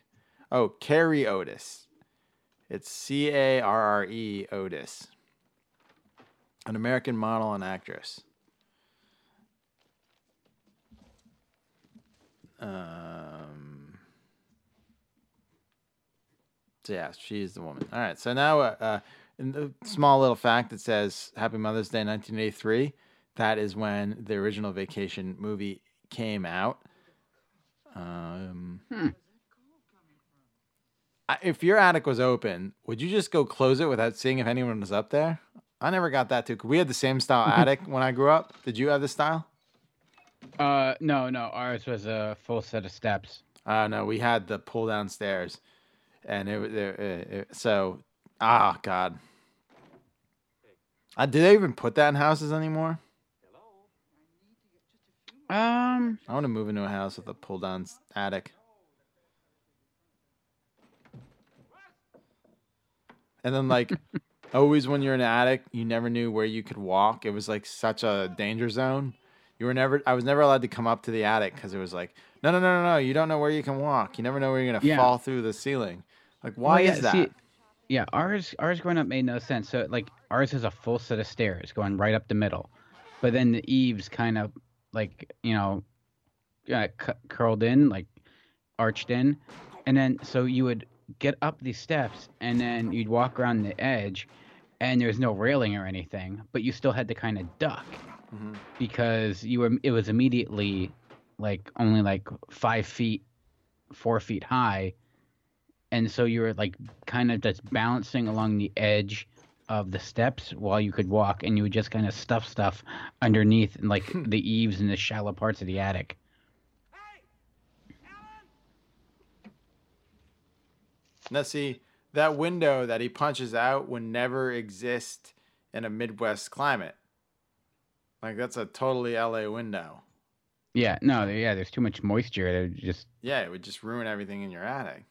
Oh, Carrie Otis. It's C A R R E Otis an American model and actress. Um, so yeah, she's the woman. All right. So now, uh, uh, in the small little fact that says Happy Mother's Day 1983, that is when the original Vacation movie came out. Um, I- if your attic was open, would you just go close it without seeing if anyone was up there? I never got that too. We had the same style (laughs) attic when I grew up. Did you have this style?
Uh no, no, ours was a full set of steps.
Uh, no, we had the pull down stairs, and it was it, it, it- so. Ah, God. Uh, do they even put that in houses anymore?
Um
I want to move into a house with a pull down attic. And then, like, (laughs) always when you're in an attic, you never knew where you could walk. It was like such a danger zone. You were never, I was never allowed to come up to the attic because it was like, no, no, no, no, no. You don't know where you can walk. You never know where you're gonna
Yeah.
fall through the ceiling. Like, why
Well, yeah,
is that?
see, yeah, ours ours growing up made no sense. So like ours is a full set of stairs going right up the middle, but then the eaves kind of like you know, uh, cu- curled in, like arched in, and then so you would get up these steps and then you'd walk around the edge, and there's no railing or anything, but you still had to kind of duck.
Mhm.
because you were it was immediately like only like five feet, four feet high. And so you were like kind of just balancing along the edge of the steps while you could walk and you would just kind of stuff stuff underneath like hmm. the eaves and the shallow parts of the attic
Now, see, that window that he punches out would never exist in a Midwest climate. Like, that's a totally LA window.
yeah no yeah there's too much moisture It would just
Yeah, it would just ruin everything in your attic.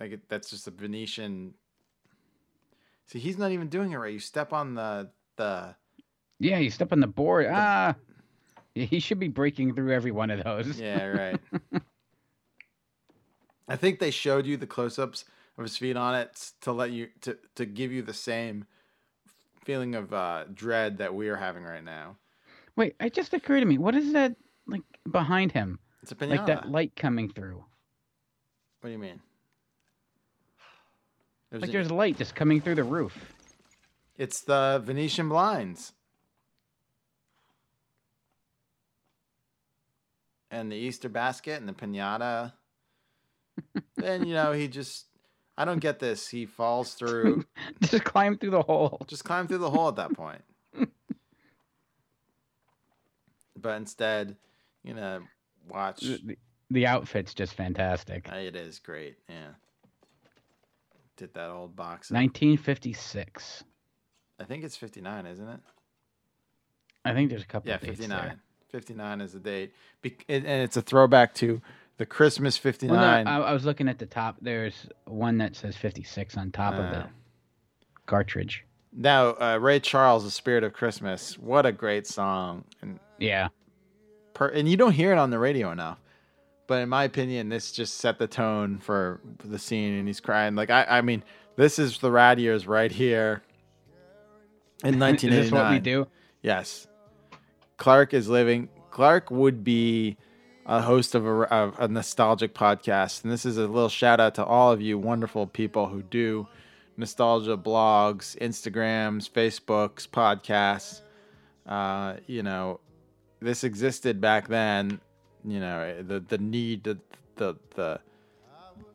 Like, it, that's just a Venetian. See, he's not even doing it right. You step on the the.
yeah you step on the board ah he should be breaking through every one of those
Yeah, right. (laughs) I think they showed you the close-ups of his feet on it to let you to to give you the same feeling of uh, dread that we are having right now.
wait it just occurred to me what is that like behind him
It's a pinata.
like that light coming through
What do you mean? There's
like
a-
there's light just coming through the roof
it's the Venetian blinds. and the Easter basket and the pinata. (laughs) then you know he just I don't get this. He falls through (laughs)
Just climb through the hole.
just climb through the hole at that point. (laughs) but instead, you know, watch
The, the- outfit's just fantastic.
It is great. Yeah. Did that old box. of-
1956.
I think it's 59, isn't it?
I think there's a couple.
Yeah, 59. 59 is the date. Bec- and it's a throwback to the Christmas 59.
Well, no, I, I was looking at the top. There's one that says 56 on top of the
Ah.
cartridge.
now, uh, Ray Charles, The Spirit of Christmas. What a great song. And,
Yeah.
per- and you don't hear it on the radio enough. But in my opinion, this just set the tone for the scene. And he's crying. Like, I, I mean, this is the rad years right here in (laughs)
Is
1989.
this what we do?
Yes. Clark is living. Clark would be a host of a, of a nostalgic podcast. And this is a little shout out to all of you wonderful people who do nostalgia blogs, Instagrams, Facebooks, podcasts. Uh, you know, this existed back then. You know, the the need, the the, the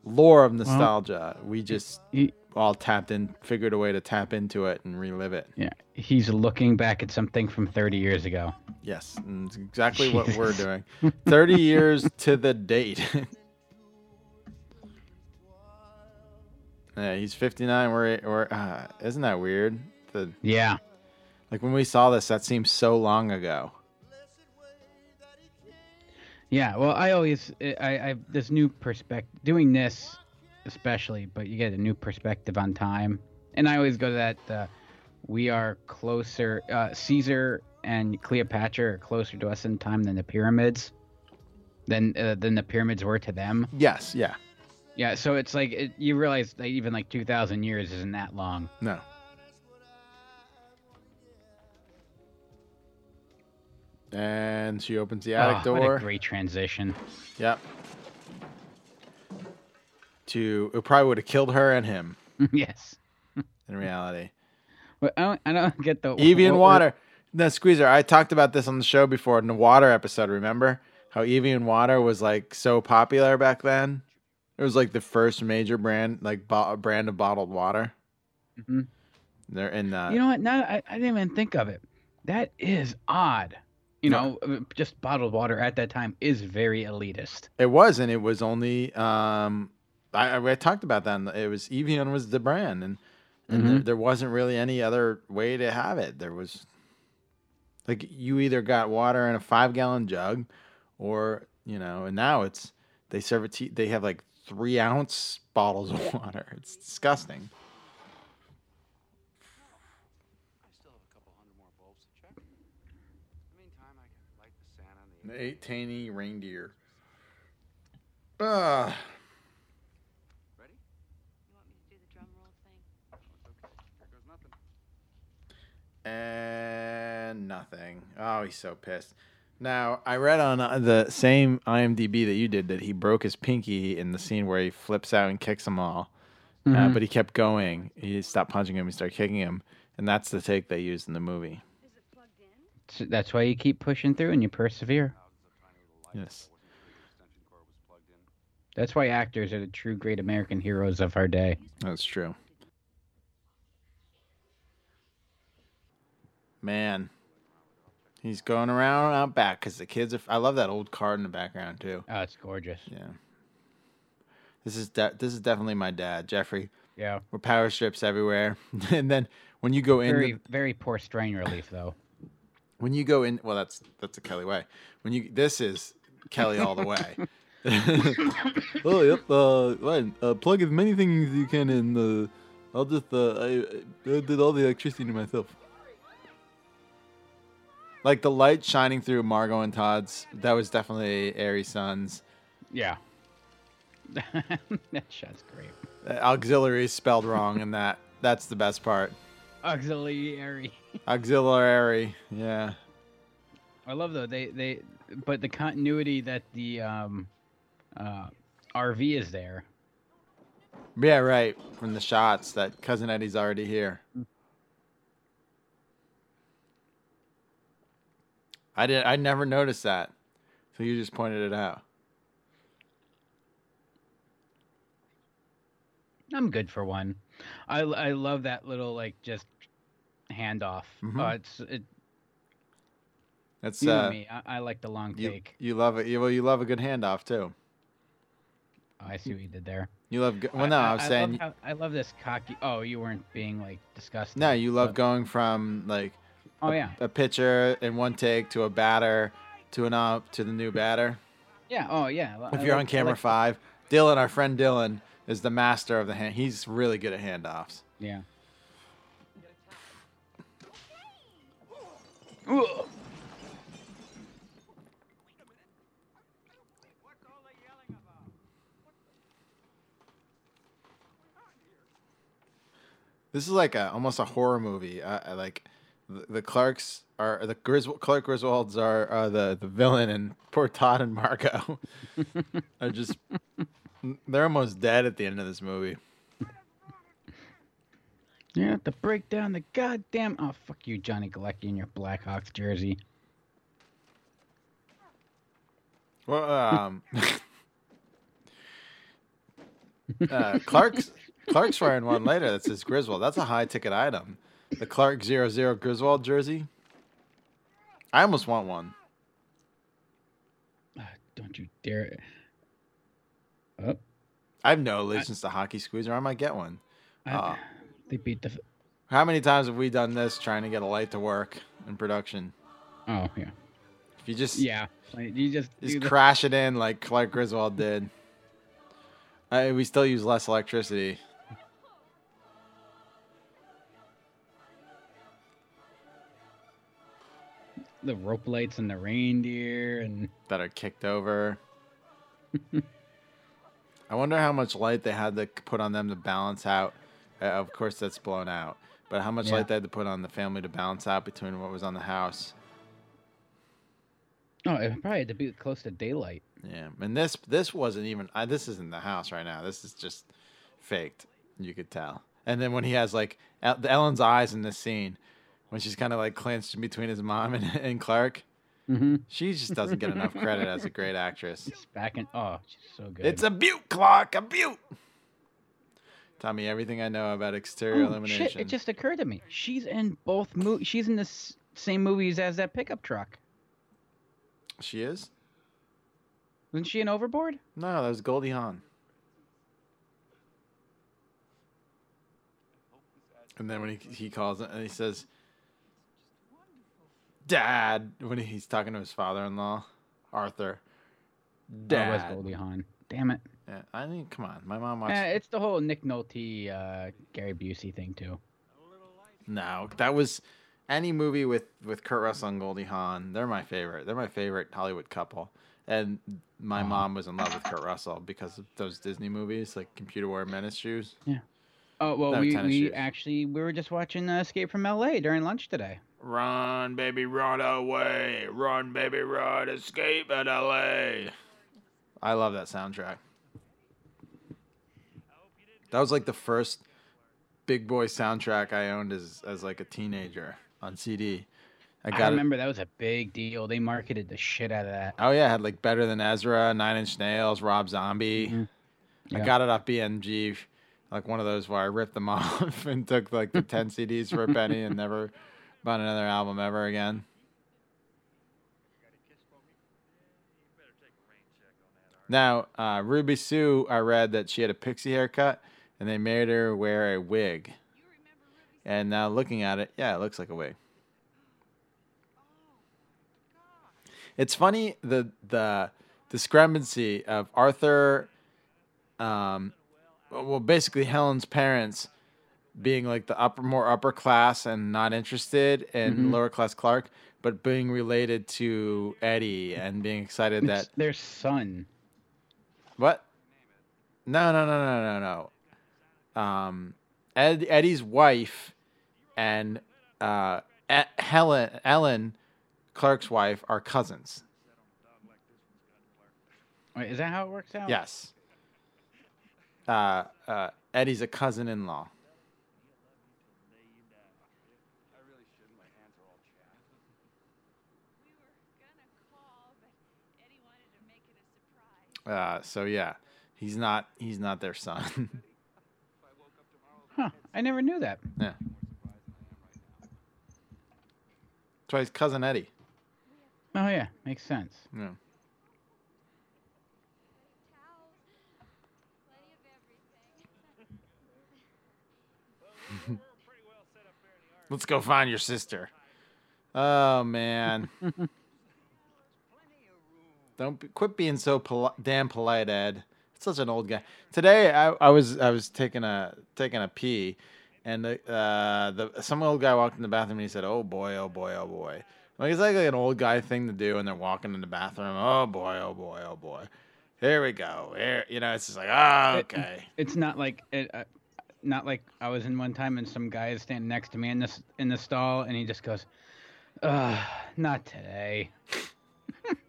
lore of nostalgia. we just
He,
all tapped in, figured a way to tap into it and relive it.
yeah. He's looking back at something from 30 years ago.
Yes, and it's exactly what we're doing. 30 (laughs) years to the date. yeah, he's 59. We're, we're uh, isn't that weird? The
Yeah.
like when we saw this, that seems so long ago.
Yeah. Well, I always, I, I this new perspective, doing this especially, but you get a new perspective on time. And I always go to that, uh, we are closer, uh, Caesar and Cleopatra are closer to us in time than the pyramids, than, uh, than the pyramids were to them.
Yes, yeah,
Yeah. So it's like, it, you realize that even like 2,000 years isn't that long.
no. And she opens the attic
Oh, What
door.
a great transition.
Yep. To it probably would have killed her and him (laughs)
yes.
in reality.
But I don't, I don't get the
Evian
what-
water. No, Squeezer, I talked about this on the show before in the water episode. Remember how Evian water was like so popular back then? It was like the first major brand, like bo- brand of bottled water.
Mhm.
They're in uh,
You know what? Now I, I didn't even think of it. That is odd. You know, uh, just bottled water at that time is very elitist.
it was, and it was only. Um, I, I I talked about that. and It was Evian was the brand, and and there,
Mhm.
there wasn't really any other way to have it. There was like you either got water in a five gallon jug, or you know, and now it's they serve it. To, they have like three ounce bottles of (laughs) water. It's disgusting.
I still have a couple hundred more bulbs to check. In the meantime, I can light the Santa and the.
Eight tiny reindeer. Ah,
Ready?
You want me to do the drum roll thing?
Oh, it's okay. Here goes nothing.
and nothing. Oh, he's so pissed. Now, I read on uh, the same IMDb that you did that he broke his pinky in the scene where he flips out and kicks them all. Uh,
Mhm.
but he kept going. He stopped punching him. He started kicking him. And that's the take they used in the movie.
Is it plugged in?
So that's why you keep pushing through and you persevere.
Yes.
Extension cord was plugged in.
That's why actors are the true great American heroes of our day.
That's true. Man. He's going around out back because the kids are. I love that old card in the background, too.
Oh, it's gorgeous.
Yeah. This is de- this is definitely my dad, Jeffrey.
Yeah.
With power strips everywhere, (laughs) and then when you go in,
Very, very poor strain relief, though.
When you go in, well, that's that's a Kelly way. When you this is Kelly all the way. (laughs) oh yep, uh, fine. Uh, plug as many things as you can in. Uh, I'll just uh, I, I did all the electricity to myself. Like the light shining through Margo and Todd's, that was definitely ARRI Suns.
Yeah. (laughs) that shot's great.
Uh, auxiliary is spelled wrong, and that that's the best part.
Auxiliary. (laughs)
Auxiliary, yeah.
I love though they they, but the continuity that the um, uh, RV is there.
Yeah, right. From the shots that cousin Eddie's already here. I did. I never noticed that. So you just pointed it out.
I'm good for one. I I love that little like just handoff.
Mhm.
Uh, it's it.
That's
You
uh,
me. I, I like the long
you
take.
you love it. You, well, you love a good handoff too.
Oh, I see what you did there.
You love. Go- well, no, I, was saying.
Love how, I love this cocky. Oh, you weren't being like disgusting.
no, you love
but-
going from like
Oh yeah,
a pitcher in one take to a batter to an up to the new batter.
yeah. Oh yeah. I
If you're
like-
on camera
like-
five, Dylan, our friend Dylan, is the master of the hand. He's really good at handoffs.
Yeah. Ugh.
This is like a almost a horror movie. Uh, like the, the Clarks are the Griswold, Clark Griswolds are, are the the villain, and poor Todd and Margo (laughs) are just they're almost dead at the end of this movie.
You have to break down the goddamn. Oh fuck you, Johnny Galecki in your Blackhawks jersey.
Well, um, (laughs) uh, Clark's Clark's wearing one later that says Griswold. That's a high ticket item. The Clark 00 Griswold jersey. I almost want one.
Ah, don't you dare. Oh,
I have no allegiance to hockey squeezer. I might get one.
I-
Ah.
they beat the.
How many times have we done this trying to get a light to work in production?
Oh yeah,
If you just
yeah. You just
just
do the-
crash it in like Clark Griswold did. I, we still use less electricity.
the rope lights and the reindeer and
that are kicked over. (laughs) I wonder how much light they had to put on them to balance out. Uh, of course, that's blown out. But how much
Yeah.
light they had to put on the family to balance out between what was on the house?
oh, it probably had to be close to daylight.
Yeah, and this this wasn't even. Uh, this isn't the house right now. This is just faked. You could tell. And then when he has like El- Ellen's eyes in this scene, when she's kind of like clenched in between his mom and, (laughs) and Clark,
Mm-hmm.
she just doesn't get enough credit as a great actress.
It's back in. Oh, she's so good.
It's a beaut, Clark, a beaut. Tell me everything I know about exterior
oh,
illumination.
shit! It just occurred to me. She's in both mo- She's in the s- same movies as that pickup truck.
She is?
Wasn't she in Overboard?
No, that was Goldie Hawn. And then when he he calls and he says, "Dad," when he's talking to his father-in-law, Arthur.
That was Goldie Hawn. Damn it!
Yeah, I mean, come on, my mom watched.
Eh, it's the whole Nick Nolte, uh, Gary Busey thing too.
No, that was any movie with with Kurt Russell and Goldie Hawn. They're my favorite. They're my favorite Hollywood couple. And my
Aw.
mom was in love with Kurt Russell because of those Disney movies, like Computer Wore, Menace shoes. Yeah.
Oh well,
No,
we, we
shoes.
actually we were just watching uh, Escape from L.A. during lunch today.
Run, baby, run away. Run, baby, run. Escape at LA. I love that soundtrack. That was like the first big boy soundtrack I owned as as like a teenager on CD. I
I,
got it.
remember that was a big deal. They marketed the shit out of that.
Oh yeah, I had like Better Than Ezra, Nine Inch Nails, Rob Zombie.
Mhm.
I got it off BMG, like one of those where I ripped them (laughs) off and took like the ten (laughs) CDs for a penny and never bought another album ever again. Now, uh, Ruby Sue, I read that she had a pixie haircut, and they made her wear a wig. And now looking at it, yeah, it looks like a wig. It's funny the the discrepancy of Arthur, um, well, basically Helen's parents being like the upper, more upper class and not interested, and
Mhm.
lower class Clark, but being related to Eddie and being excited
It's
that
their son.
what? No, no, no, no, no, no. Um, Ed, Eddie's wife and uh, E- Helen, Ellen, Clark's wife, are cousins.
Wait, is that how it works out?
Yes. Uh, uh, Eddie's a cousin-in-law.
I really should. My hands are all chapped.
We were gonna call, but Eddie
Uh, so yeah, he's not he's not their son. (laughs)
Huh? I never knew that.
yeah. That's why he's cousin Eddie.
Oh yeah, makes sense.
Yeah. (laughs) Let's go find your sister. Oh man. (laughs) Don't be, quit being so poli- damn polite, Ed. It's such an old guy. Today I, I was I was taking a taking a pee, and the, uh, the some old guy walked in the bathroom and he said, "Oh boy, oh boy, oh boy." Like it's like an old guy thing to do, and they're walking in the bathroom. Oh boy, oh boy, oh boy. Here we go. Here, you know, it's just like, ah, okay.
It's not like it, uh, not like I was in one time and some guy is standing next to me in this in the stall and he just goes, "Uh, not today." (laughs)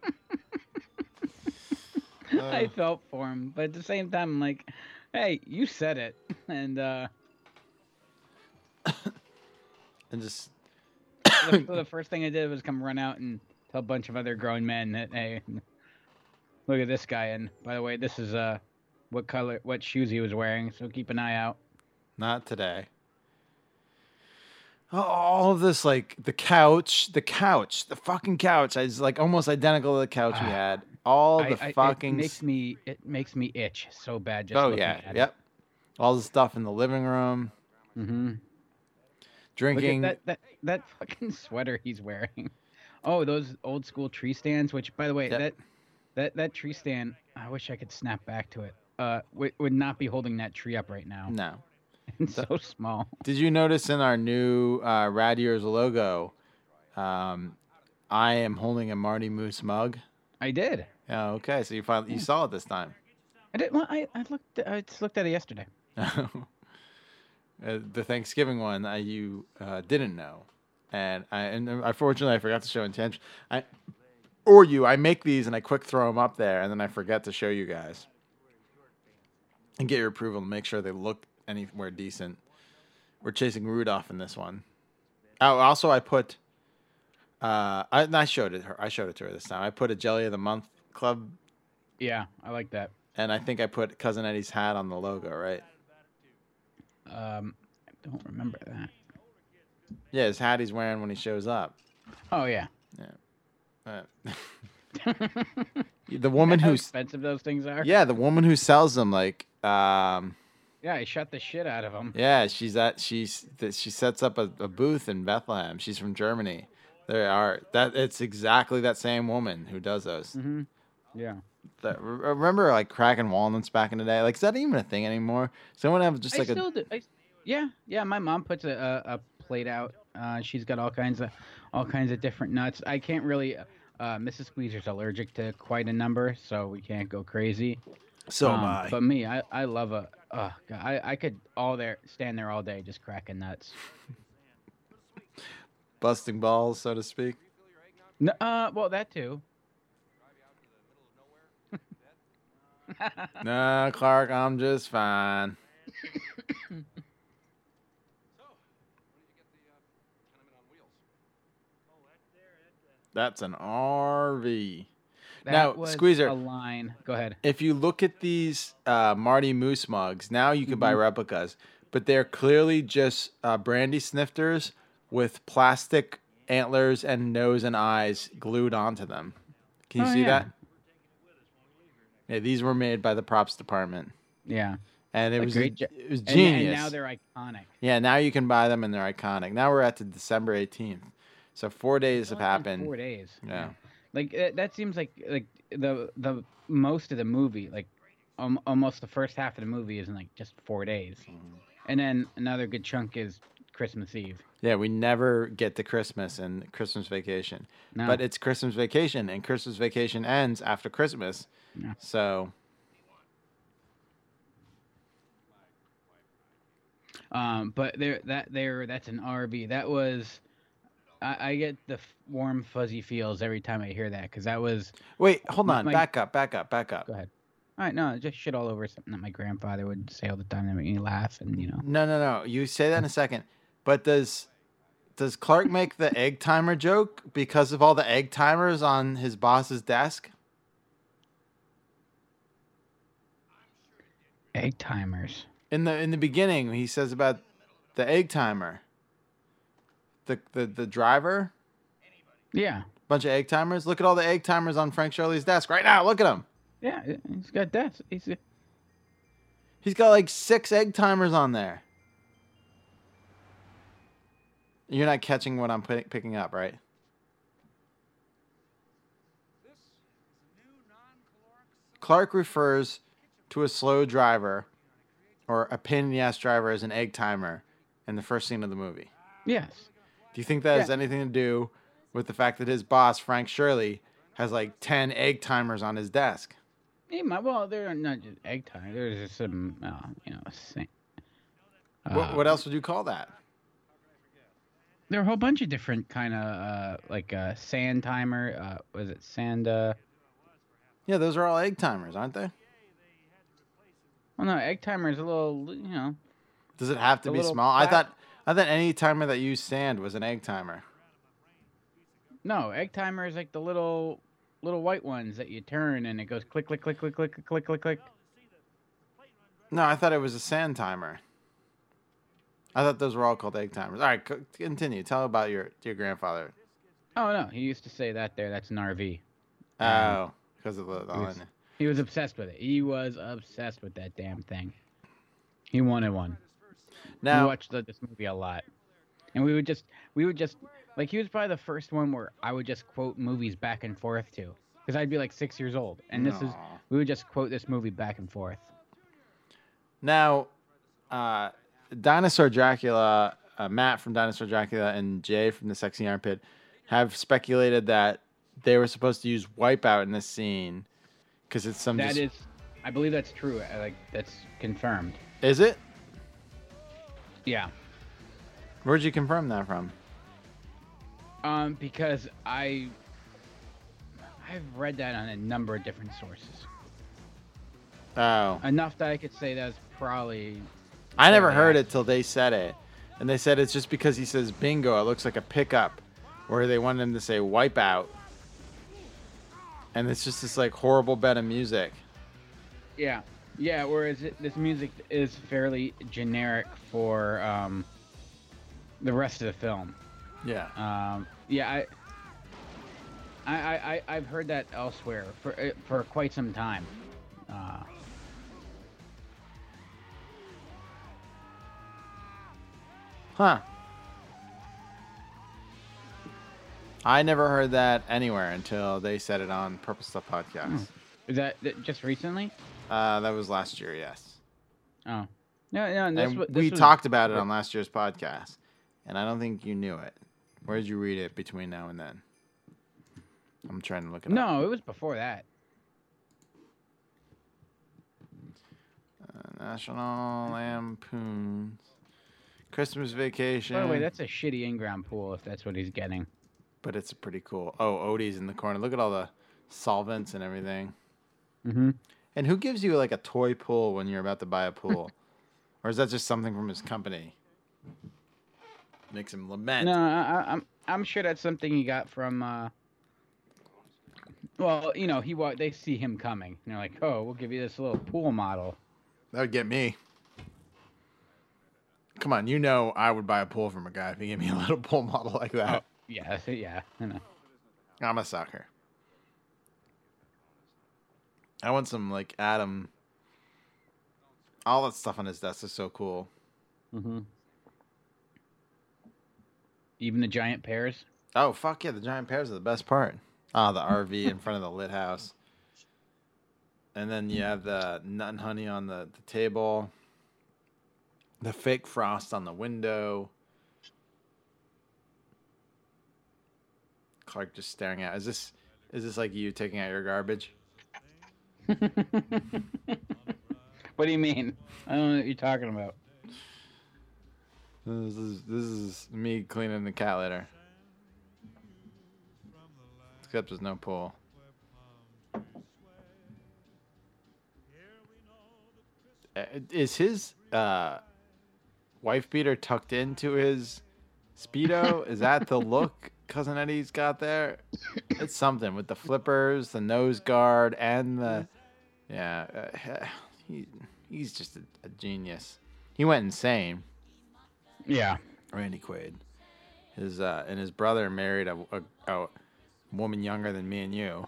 (laughs) I
Uh,
felt for him, but at the same time, I'm like, "Hey, you said it," (laughs) and uh, (coughs)
and just
the, the (coughs) first thing I did was come run out and tell a bunch of other grown men that, "Hey, look at this guy." And by the way, this is uh, what color, what shoes he was wearing, so keep an eye out.
Not today. All of this, like the couch, the couch, the fucking couch, is like almost identical to the couch we had. All the
I- I-
fucking.
It makes me it makes me itch so bad. Just
oh yeah, yep. All the stuff in the living room,
Mm-hmm.
Drinking.
at that that that fucking sweater he's wearing. (laughs) Oh, those old school tree stands. Which, by the way,
Yep.
that that that tree stand. I wish I could snap back to it. Uh, would, would not be holding that tree up right now.
No. (laughs)
It's so small.
Did you notice in our new uh, Rad Years logo, um, I am holding a Marty Moose mug?
I did.
Yeah. Okay. So you finally you saw it this time.
I did. Well, I I looked. I just looked at it yesterday. (laughs)
Uh, the Thanksgiving one uh, you uh, didn't know, and I and unfortunately I forgot to show intention. I or you I make these and I quick throw them up there and then I forget to show you guys and get your approval to make sure they look anywhere decent. We're chasing Rudolph in this one. Oh, also I put. Uh, I, I showed it her. I showed it to her this time. I put a Jelly of the Month Club,
Yeah, I like that.
and I think I put Cousin Eddie's hat on the logo, right?
Um, I don't remember that.
Yeah, his hat he's wearing when he shows up.
Oh yeah.
Uh, (laughs) the woman who's
expensive those things are.
yeah, the woman who sells them, like, um,
Yeah, I shut the shit out of them.
yeah, she's at she's that she sets up a, a booth in Bethlehem. She's from Germany. There are that it's exactly that same woman who does those.
Mm-hmm. Yeah.
That, remember like cracking walnuts back in the day? Like, is that even a thing anymore? Someone have just
I
like a
still do. I, yeah, yeah. My mom puts a, a, a plate out. Uh, she's got all kinds of all kinds of different nuts. I can't really. Uh, Mrs. Squeezer's allergic to quite a number, so we can't go crazy.
so am
Um,
I.
But me, I, I love a. Uh, God, I I could all there stand there all day just cracking nuts.
Busting balls, so to speak.
No, uh, well that too. (laughs)
Nah, Clark, I'm just fine. That's an RV.
That
Now, Squeezer-
a line. Go ahead.
If you look at these uh, Marty Moose mugs, now you can buy replicas, but they're clearly just uh, brandy snifters with plastic antlers and nose and eyes glued onto them. Can you
Oh,
see
yeah.
that? Yeah, these were made by the props department,
Yeah.
and it was
great
it was genius.
and now they're iconic.
Yeah, now you can buy them and they're iconic. Now we're at the December 18th. So four days have happened.
Four days.
Yeah.
Like uh, that seems like like the the most of the movie, like um, almost the first half of the movie is in like just four days,
Mm-hmm.
and then another good chunk is Christmas Eve.
Yeah, we never get to Christmas and Christmas vacation.
No.
But it's Christmas vacation and Christmas vacation ends after Christmas. So
Um, but there that there that's an RV. That was. I, I get the f- warm fuzzy feels every time I hear that because that was.
wait, hold on.
my-
back up, back up, back up.
Go ahead. All right, no, just shit all over something that my grandfather would say all the time that made me laugh, and you know.
No, no, no. You say that in a second. But does does Clark make the egg timer joke because of all the egg timers on his boss's desk?
Egg timers.
In the in the beginning, he says about the egg timer. The the the driver,
Yeah.
bunch of egg timers. Look at all the egg timers on Frank Shirley's desk right now. Look at him.
Yeah, he's got that. He's
He's got like six egg timers on there. You're not catching what I'm pick- picking up, right? Clark refers to a slow driver or a pain in the ass driver as an egg timer in the first scene of the movie.
yes.
Do you think that has anything to do with the fact that his boss, Frank Shirley, has like 10 egg timers on his desk?
He might, well, they're not just egg timers. There's just some, uh, you know, sa-
what,
uh,
what else would you call that?
There are a whole bunch of different kind of uh, like uh, sand timer. Uh, was it sand? Uh,
Yeah, those are all egg timers, aren't they?
well, no, egg timer is a little, you know.
Does it have to be small? I thought I thought any timer that used sand was an egg timer.
No, egg timer is like the little little white ones that you turn and it goes click click click click click click click click.
No, I thought it was a sand timer. I thought those were all called egg timers. All right, continue. Tell about your your grandfather.
Oh no, he used to say that there. That's an RV.
Oh, because of the,
He was, he was obsessed with it. He was obsessed with that damn thing. He wanted one. we
Now,
watched the, this movie a lot, and we would just we would just like he was probably the first one where I would just quote movies back and forth to because I'd be like six years old, and this is we would just quote this movie back and forth.
now, uh, Dinosaur Dracula, uh, Matt from Dinosaur Dracula, and Jay from the Sexy Armpit have speculated that they were supposed to use Wipeout in this scene because it's some.
That
dis-
is, I believe that's true. I, like that's confirmed.
is it?
Yeah.
Where'd you confirm that from?
Um, because I I've read that on a number of different sources.
Oh,
Enough that I could say that's probably
I never heard it till they said it, and they said it's just because he says bingo. It looks like a pickup, where they wanted him to say wipeout, and it's just this like horrible bed of music.
yeah, yeah. Whereas it, this music is fairly generic for um the rest of the film.
Yeah.
Um, yeah, I. I, I, I've heard that elsewhere for uh, for quite some time. Uh,
Huh. I never heard that anywhere until they said it on Purple Stuff Podcast.
is that, that just recently?
Uh, that was last year, yes.
Oh, no, no. This,
and
this
we
was-
talked about it on last year's podcast, and I don't think you knew it. Where did you read it between now and then? I'm trying to look it up.
No, it was before that.
Uh, National Lampoon's Christmas Vacation.
By the way, that's a shitty in-ground pool if that's what he's getting.
but it's pretty cool. Oh, Odie's in the corner. Look at all the solvents and everything.
Mm-hmm.
And who gives you like a toy pool when you're about to buy a pool? (laughs) or is that just something from his company? Makes him lament.
No, I, I, I'm I'm sure that's something he got from. Uh, well, you know, he they see him coming. And they're like, "Oh, we'll give you this little pool model."
That would get me. Come on, you know I would buy a pool from a guy if he gave me a (laughs) little pool model like that.
Yeah, (laughs) yeah. I know.
I'm a sucker. I want some like Adam. All that stuff on his desk is so cool.
Mm-hmm. Even the giant pears.
Oh fuck yeah, the giant pears are the best part. Ah, the RV in front of the lit house. And then you have the nut and honey on the, the table. The fake frost on the window. Clark just staring at. Is this is this like you taking out your garbage? (laughs)
What do you mean? I don't know what you're talking about.
This is this is me cleaning the cat litter. Except there's no pool. Uh, Is his uh, wife beater tucked into his speedo? is that the (laughs) look cousin Eddie's got there? It's something with the flippers, the nose guard, and the yeah. Uh, (sighs) he he's just a, a genius. He went insane.
Yeah.
Randy Quaid. His uh, and his brother married a, a, a woman younger than me and you.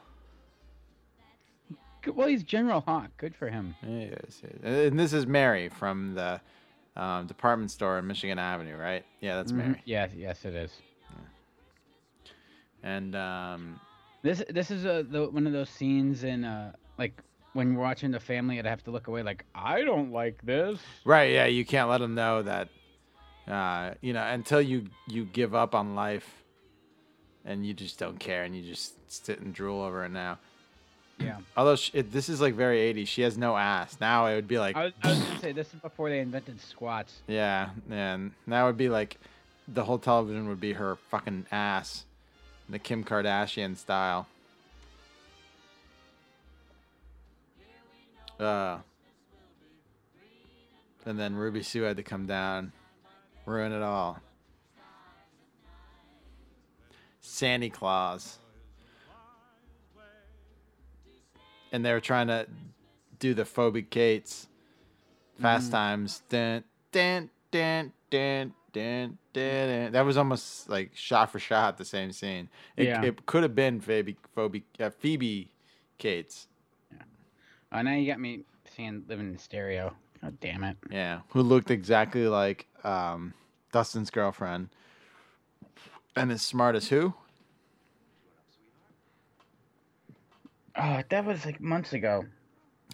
Well, he's General Hawk. Good for him.
Yes, yes. And this is Mary from the um, department store in Michigan Avenue, right? Yeah, that's Mary.
Yes, yes, it is.
And um,
This this is a the, one of those scenes in uh like when we're watching the family, I'd have to look away like I don't like this.
right, yeah, you can't let them know that. Uh, you know, until you you give up on life, and you just don't care, and you just sit and drool over it now.
Yeah.
Although sh it, this is like very 80s, she has no ass. Now it would be like
I was, I was gonna say this is before they invented squats.
Yeah, and that would be like the whole television would be her fucking ass, the Kim Kardashian style. Uh, and then Ruby Sue had to come down, ruin it all. Santa Claus. And they were trying to do the Phoebe Cates. Fast Times. Dun, dun, dun, dun, dun, dun. That was almost like shot for shot the same scene. It,
Yeah.
it could have been Phoebe, Phoebe, uh, Phoebe Cates.
Oh, now you got me seeing living in stereo. God damn it.
Yeah, who looked exactly like um, Dustin's girlfriend, and as smart as who?
Oh, that was like months ago.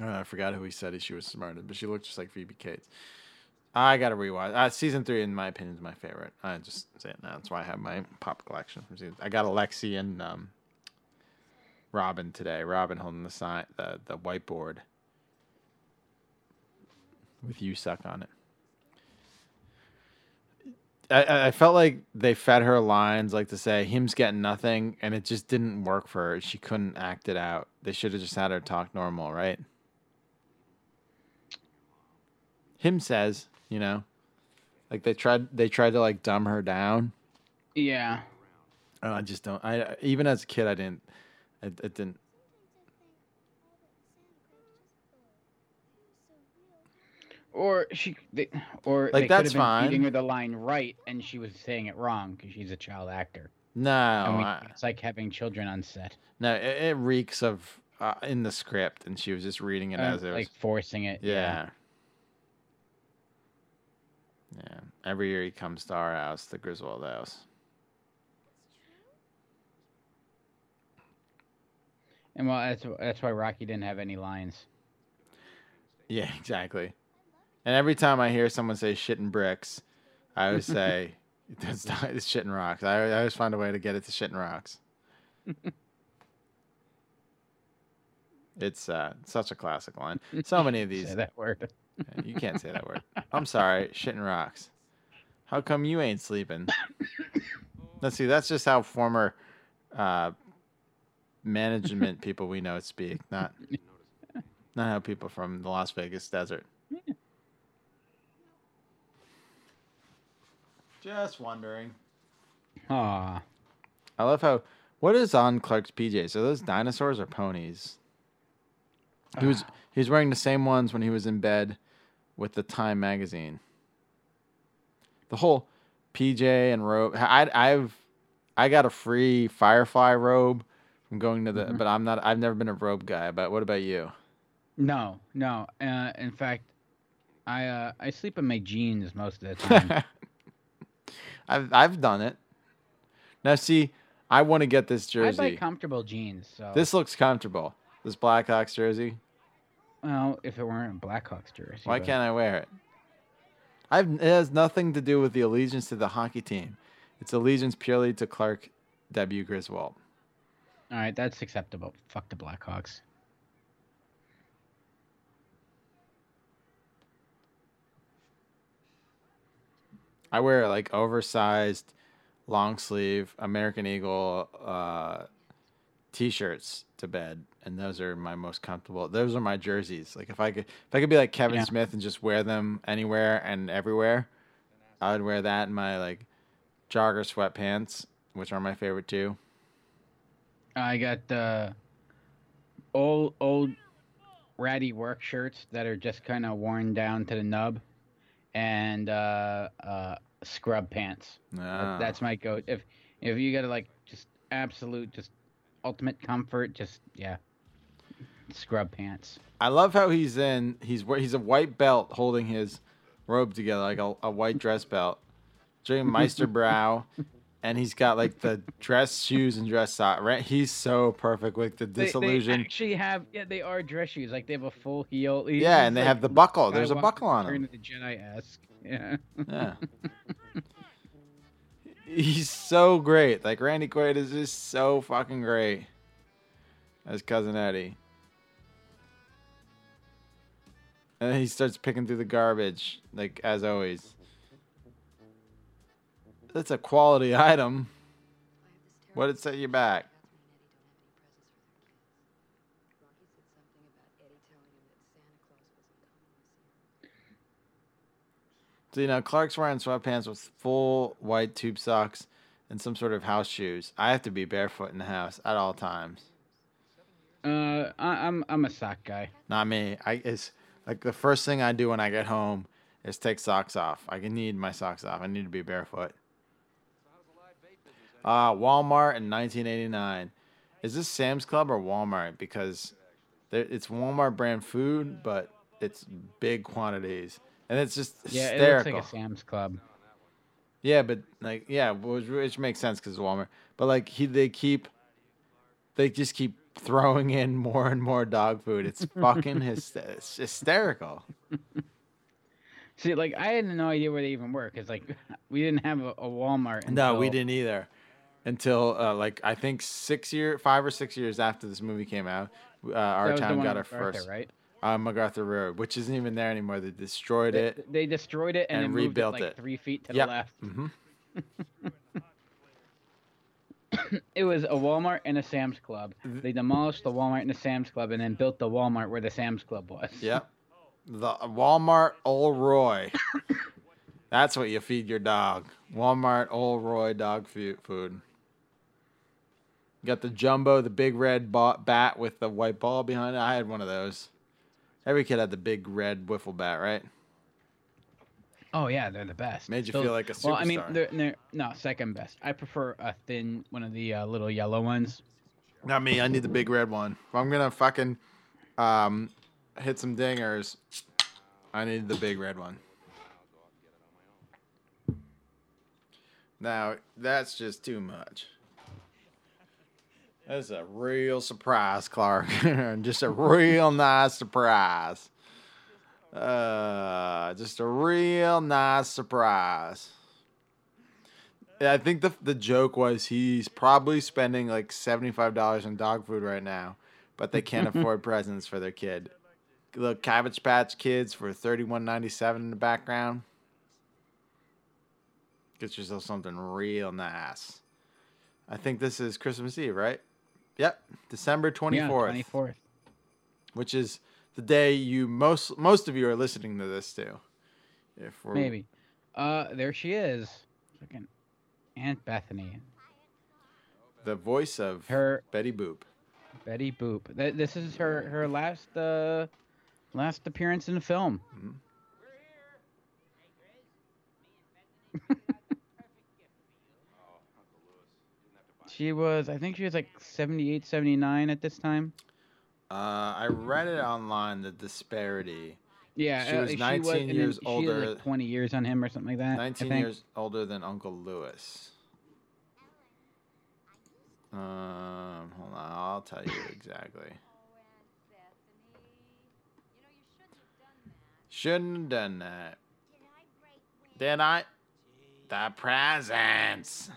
Oh, I forgot who he said she was smarter, but she looked just like Phoebe Cates. I gotta rewatch. Uh, season three, in my opinion, is my favorite. I just say it now. That's why I have my pop collection from season. I got Alexei and um, Robin today. Robin holding the sign, the the whiteboard with "You suck" on it. I- I, felt like they fed her lines like to say him's getting nothing, and it just didn't work for her. She couldn't act it out. They should have just had her talk normal, right? Him says, you know, like they tried they tried to like dumb her down.
Yeah.
Oh, I just don't. I even as a kid, I didn't. It, it didn't.
Or she, they, or
Like,
they
that's
could have been feeding her the line right, and she was saying it wrong because she's a child actor.
No,
we-
I-
it's like having children on set,
no. It, it reeks of uh, in the script, and she was just reading it
Uh,
as it was.
like forcing it.
Yeah. Yeah. Every year he comes to our house, the Griswold house.
And well, that's that's why Rocky didn't have any lines.
Yeah, (laughs) exactly. And every time I hear someone say shit and bricks, I always (laughs) say that's not, it's shit and rocks. I, I always find a way to get it to shit and rocks. (laughs) it's uh, such a classic line. (laughs) So many of these.
Say that word.
You can't say that word. I'm sorry, shit and rocks. How come you ain't sleeping? (coughs) Let's see. That's just how former uh, management people we know speak, not not how people from the Las Vegas desert. Just wondering.
Ah.
I love how. What is on Clark's PJs? Are those dinosaurs or ponies? He was he was wearing the same ones when he was in bed with the Time magazine. The whole PJ and robe. I I've I got a free Firefly robe from going to the. But I'm not. I've never been a robe guy. But what about you?
No, no. Uh, in fact, I uh, I sleep in my jeans most of the time. (laughs)
I've I've done it. Now see, I want to get this jersey.
I buy comfortable jeans. So
This looks comfortable. This Blackhawks jersey.
well, if it weren't a Blackhawks jersey.
Why
but-
can't I wear it? I've, it has nothing to do with the allegiance to the hockey team. It's allegiance purely to Clark W. Griswold.
All right, that's acceptable. Fuck the Blackhawks.
I wear like oversized, long sleeve American Eagle uh, t-shirts to bed, and those are my most comfortable. Those are my jerseys. Like if I could, if I could be like Kevin
Yeah.
Smith and just wear them anywhere and everywhere, I would wear that in my like jogger sweatpants, which are my favorite too.
I got uh, old old ratty work shirts that are just kind of worn down to the nub, and uh, uh, scrub pants.
Ah.
That's my go. If if you gotta like just absolute just ultimate comfort, just yeah, scrub pants.
I love how he's in. He's he's a white belt holding his robe together like a, a white dress belt, drinking Meisterbräu, (laughs) and he's got like the dress shoes and dress sock. Right, he's so perfect with the
They-
disillusion.
They, actually have yeah, they are dress shoes. Like they have a full heel. He's
yeah, and they
like
have the buckle. There's a buckle on him.
the Jedi esque. Yeah.
Yeah. (laughs) He's so great. Like Randy Quaid is just so fucking great as cousin Eddie. And then he starts picking through the garbage, like as always. That's a quality item. What did set you back? So you know, Clark's wearing sweatpants with full white tube socks and some sort of house shoes. I have to be barefoot in the house at all times.
Uh, I, I'm I'm a sock guy.
Not me. I it's like the first thing I do when I get home is take socks off. I can need my socks off. I need to be barefoot. Uh, Walmart in 1989. Is this Sam's Club or Walmart? Because it's Walmart brand food, but it's big quantities, and it's just
Yeah,
hysterical.
it looks like a Sam's Club.
Yeah, but like, yeah, which, which makes sense because it's Walmart. But like, he they keep, they just keep throwing in more and more dog food. It's (laughs) fucking hys- it's hysterical.
See, like I had no idea where they even were because like (laughs) we didn't have a, a Walmart.
No, we didn't either. Until uh, like I think six year, five or six years after this movie came out, uh, our
That was the
town got our
MacArthur,
first
right?
uh, MacArthur Road, which isn't even there anymore. They destroyed
They,
it.
they destroyed it and,
and
then
rebuilt
it like
it.
three feet to
Yep.
the left.
hmm (coughs)
It was a Walmart and a Sam's Club. They demolished the Walmart and the Sam's Club and then built the Walmart where the Sam's Club was.
Yep. The Walmart Old Roy. (coughs) That's what you feed your dog. Walmart Old Roy dog food. Got the jumbo, the big red bat with the white ball behind it. I had one of those. Every kid had the big red wiffle bat, right?
Oh yeah, they're the best.
Made you
Those-
feel like a superstar.
Well, I mean, they're, they're no second best. I prefer a thin one of the uh, little yellow ones.
Not me. I need the big red one. If I'm gonna fucking um, hit some dingers, I need the big red one. Now that's just too much. That's a real surprise, Clark. (laughs) just a real nice surprise. Uh, just a real nice surprise. Yeah, I think the the joke was he's probably spending like seventy five dollars on dog food right now, but they can't (laughs) afford presents for their kid. Little Cabbage Patch Kids for thirty one ninety seven in the background. Get yourself something real nice. I think this is Christmas Eve, right? Yep, December twenty
Yeah,
fourth,
24th.
which is the day you most most of you are listening to this to. If we're
Maybe. Uh, there she is. Fucking Aunt Bethany.
the voice of
Her
Betty Boop.
Betty Boop. Th- This is her her last uh last appearance in the film. (laughs) she was I think she was like 78 79 at this time.
Uh, I read it online. The disparity.
Yeah,
She
uh,
was
and
19
and then
years
she had,
older-
like 20 years on him or something like that. I
19
think.
years older than Uncle Lewis. Um, hold on, I'll tell you exactly. Shouldn't have done that. Did I? The presents.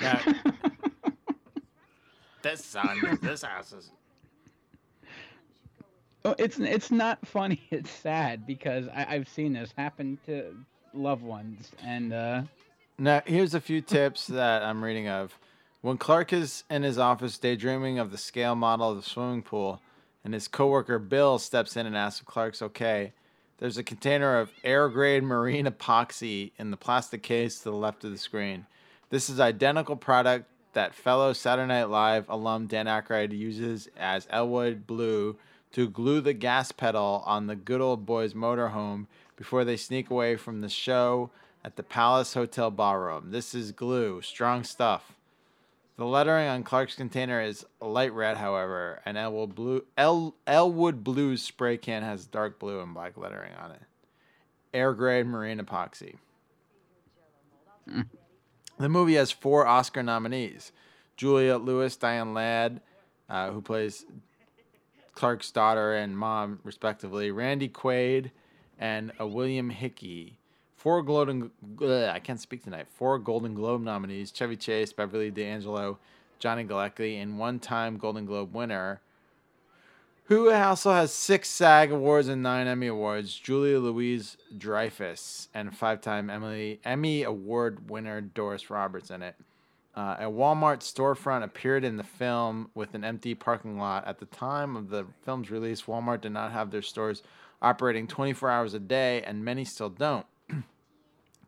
Now, this son, this house is.
Oh, it's it's not funny. (laughs) It's sad because I, I've seen this happen to loved ones, and uh,
Now, here's a few tips that I'm reading of. When Clark is in his office daydreaming of the scale model of the swimming pool, and his coworker Bill steps in and asks if Clark's okay, there's a container of air grade marine epoxy in the plastic case to the left of the screen. This is identical product that fellow Saturday Night Live alum Dan Aykroyd uses as Elwood Blue to glue the gas pedal on the good old boys motorhome before they sneak away from the show at the Palace Hotel ballroom. This is glue, strong stuff. The lettering on Clark's container is light red, however, and Elwood Blue El, Elwood Blue's spray can has dark blue and black lettering on it. Air grade marine epoxy. The movie has four Oscar nominees: Juliette Lewis, Diane Ladd, uh, who plays Clark's daughter and mom, respectively, Randy Quaid, and uh, William Hickey. Four Golden, I can't speak tonight. Four Golden Globe nominees: Chevy Chase, Beverly D'Angelo, Johnny Galecki, and one-time Golden Globe winner, who also has six SAG awards and nine Emmy awards, Julia Louise Dreyfus, and five-time Emily Emmy Award winner Doris Roberts in it. Uh, a Walmart storefront appeared in the film with an empty parking lot. At the time of the film's release, Walmart did not have their stores operating 24 hours a day, and many still don't.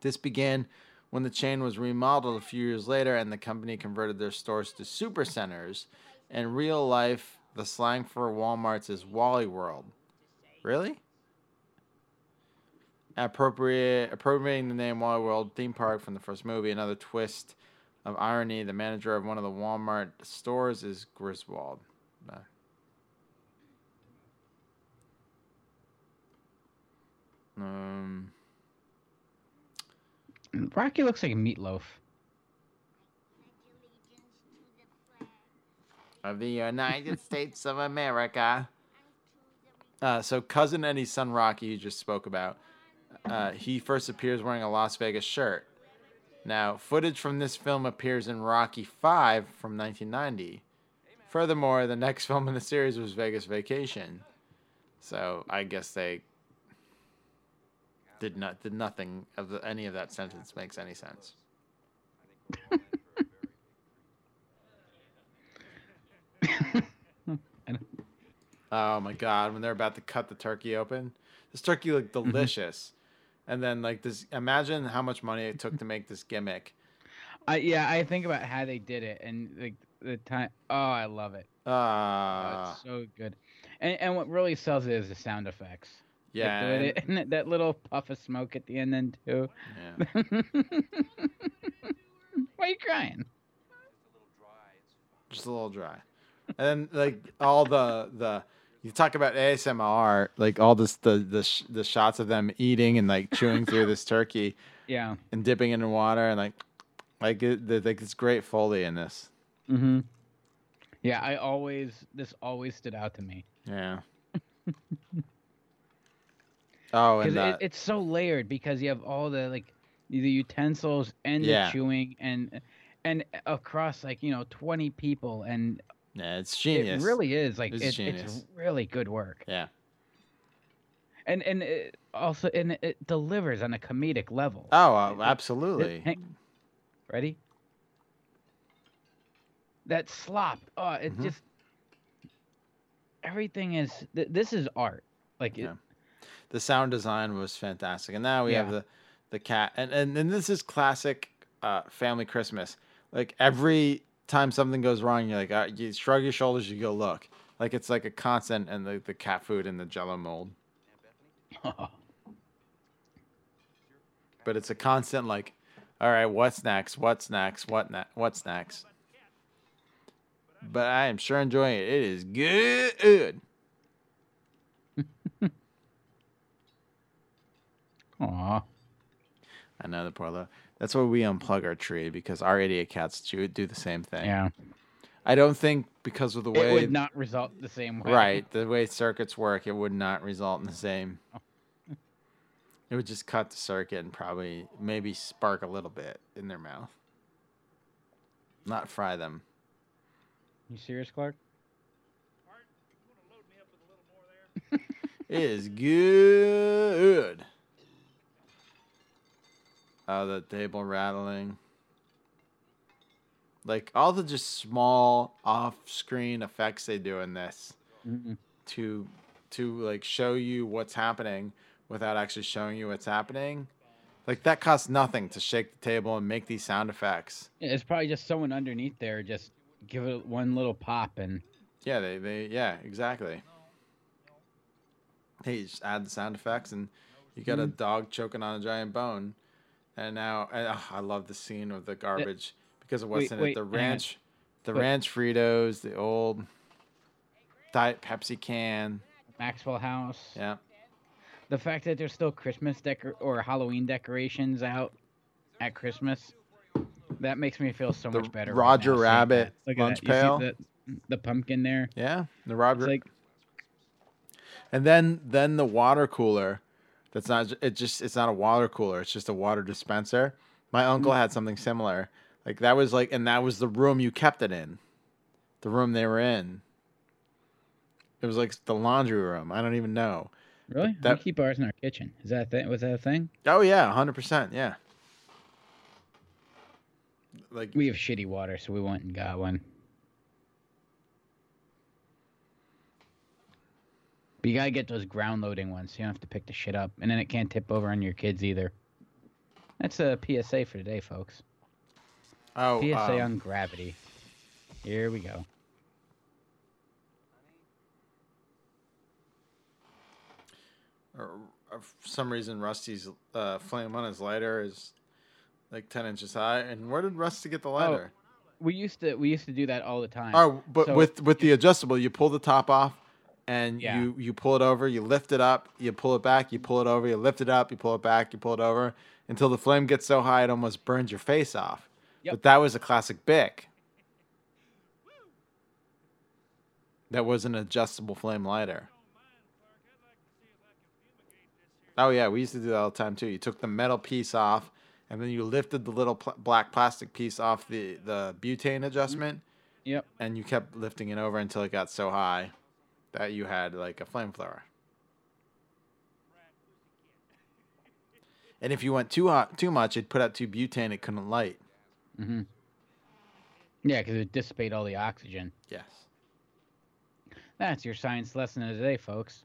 This began when the chain was remodeled a few years later and the company converted their stores to supercenters. In real life, the slang for Walmarts is Wally World. Really? Appropriate, appropriating the name Wally World theme park from the first movie. Another twist of irony: the manager of one of the Walmart stores is Griswold. Uh, Um,
Rocky looks like a meatloaf.
of the United (laughs) States of America. Uh, so, cousin Eddie's son Rocky, you just spoke about, uh, he first appears wearing a Las Vegas shirt. Now, footage from this film appears in Rocky Five from 1990. Furthermore, the next (laughs) film in the series was Vegas Vacation. So, I guess they did not did nothing of the, any of that sentence makes any sense. (laughs) Oh my god, when they're about to cut the turkey open. This turkey looked delicious. And then like this imagine how much money it took to make this gimmick.
I yeah, I think about how they did it and like the time. Oh, I love it. Oh,
Uh
it's so good. And and what really sells it is the sound effects.
Yeah. and-
and (laughs) that- little puff of smoke at the end then too.
yeah. (laughs)
Why are you crying?
Just a little dry. And then like all the the you talk about ASMR, like all this the the sh- the shots of them eating and like chewing through this turkey (laughs)
Yeah.
and dipping it in water and like like it, the, like it's great foley in this.
Mm-hmm. Yeah, I always this always stood out to me
Yeah. Oh, and
it, it's so layered because you have all the like the utensils and
Yeah.
the chewing and and across like you know twenty people and
yeah, it's genius.
it really is like
It's
it, it's really good work
Yeah.
and and it also and it delivers on a comedic level.
Oh, uh, absolutely.
hang- Ready? That slop. Oh, it
Mhm.
just everything is. Th- this is art. Like
Yeah. The sound design was fantastic, and now we have the the cat, and and, and this is classic uh, family Christmas. Like every time something goes wrong, you're like, uh, you shrug your shoulders, you go look. Like it's like a constant, and the, the cat food and the Jello mold, but it's a constant like, all right, what's next? What's next? What ne- What's next? But I am sure enjoying it. It is good.
Aw.
I know the poor little. That's why we unplug our tree because our idiot cats do, do the same thing.
Yeah.
I don't think because of the way It
would not result the same way.
right the way circuits work, it would not result in the same. (laughs) It would just cut the circuit and probably maybe spark a little bit in their mouth. Not fry them.
You serious, Clark?
It is good. Oh, the table rattling. Like all the just small off-screen effects they do in this
Mhm.
to to like show you what's happening without actually showing you what's happening. Like that costs nothing to shake the table and make these sound effects.
Yeah, It's probably just someone underneath there just give it one little pop and
Yeah, they, they yeah, exactly. Hey, just add the sound effects and you got a
Mm-hmm.
dog choking on a giant bone. And now ah, I love the scene of the garbage because of what's
Wait,
in
wait,
it. The ranch the
Wait.
ranch Fritos, the old Diet Pepsi can.
Maxwell House.
Yeah.
The fact that there's still Christmas decor or Halloween decorations out at Christmas, that makes me feel so
The
much better.
Roger Rabbit.
Look
lunch
at.
Pail.
the, the pumpkin there.
Yeah. The Robert
It's like
And then then the water cooler. That's not it just it's not a water cooler, it's just a water dispenser. My mm-hmm. uncle had something similar. Like that was like and that was the room you kept it in. The room they were in. It was like the laundry room. I don't even know.
really.
that-
we keep ours in our kitchen. Is that thing? Was that a thing?
Oh yeah, 100%, yeah. Like
We have shitty water, so we went and got one. But you gotta get those ground loading ones. So you don't have to pick the shit up, and then it can't tip over on your kids either. That's a PSA for today, folks.
oh
PSA
um,
on gravity. Here we go.
or, or for some reason Rusty's uh, flame on his lighter is like 10 inches high. And where did Rusty get the lighter?
We used to we used to do that all the time.
Oh, but
So-
with with the adjustable, you pull the top off, and
Yeah.
you you pull it over, you lift it up, you pull it back, you pull it over, you lift it up, you pull it back, you pull it over, until the flame gets so high it almost burns your face off.
Yep.
But that was a classic Bic. That was an adjustable flame lighter. Oh yeah, we used to do that all the time too. You took the metal piece off, and then you lifted the little pl- black plastic piece off the the butane adjustment
Yep.
and you kept lifting it over until it got so high that you had like a flamethrower. And if you went too hot, too much, it'd put out too butane. It couldn't light.
Mm-hmm. Yeah, because it dissipate all the oxygen.
Yes.
That's your science lesson of the day, folks.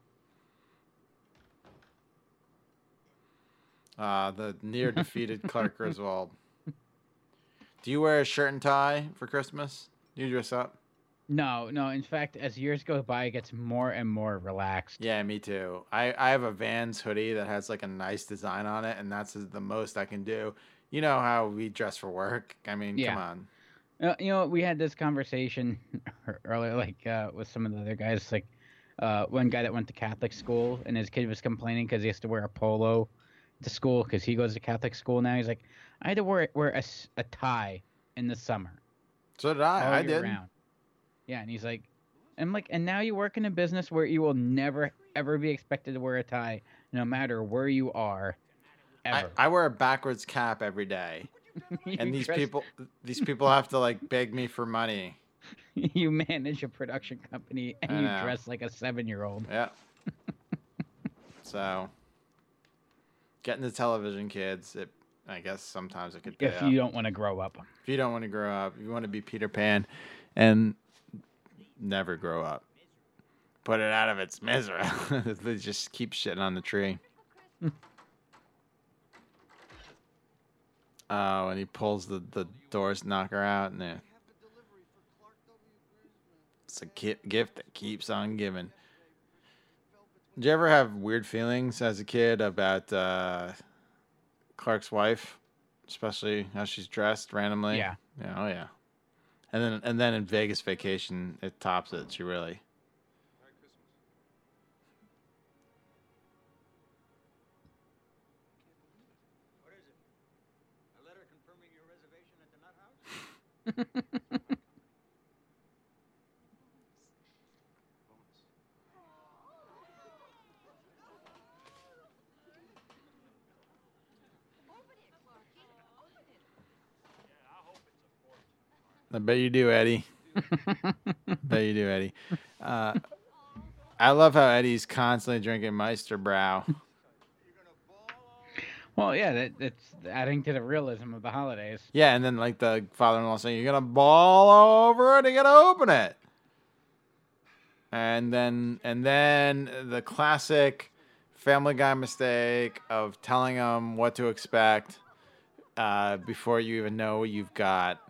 Uh, the near defeated Clark (laughs) Griswold. Do you wear a shirt and tie for Christmas? Do you dress up?
No, no. In fact, as years go by, it gets more and more relaxed.
Yeah, me too. I, I have a Vans hoodie that has like a nice design on it, and that's the most I can do. You know how we dress for work. I mean,
Yeah.
come on.
Uh, you know, we had this conversation (laughs) earlier, like uh, with some of the other guys. Like uh, one guy that went to Catholic school, and his kid was complaining because he has to wear a polo to school because he goes to Catholic school now. He's like, I had to wear wear a, a tie in the summer.
So did I. I did.
round. Yeah, and he's like, I'm like, and now you work in a business where you will never ever be expected to wear a tie, no matter where you are,
I,
ever.
I wear a backwards cap every day, (laughs) and these
dress-
people, these people have to like beg me for money. (laughs)
you manage a production company and
I
you
know.
dress like a seven year old.
Yeah. (laughs) so, getting the television, kids. It, I guess sometimes it could
If you don't want to grow up.
if you don't want to grow up, you want to be Peter Pan, and never grow up. Put it out of its misery. (laughs) they just keep shitting on the tree. (laughs) oh, and he pulls the, the doors, knocker out, and then it's a ki- gift that keeps on giving. Did you ever have weird feelings as a kid about uh, Clark's wife, especially how she's dressed randomly?
Yeah.
Yeah. Oh yeah. And then and then in Vegas Vacation, it tops it. She really. (laughs)
A letter confirming your reservation at the Nut House?
I bet you do, Eddie. (laughs) bet you do, Eddie. Uh, I love how Eddie's constantly drinking Meisterbräu.
Well, yeah, that, that's adding to the realism of the holidays.
Yeah, and then like the father-in-law saying, "You're gonna ball over it and gotta open it," and then and then the classic Family Guy mistake of telling them what to expect uh, before you even know what you've got.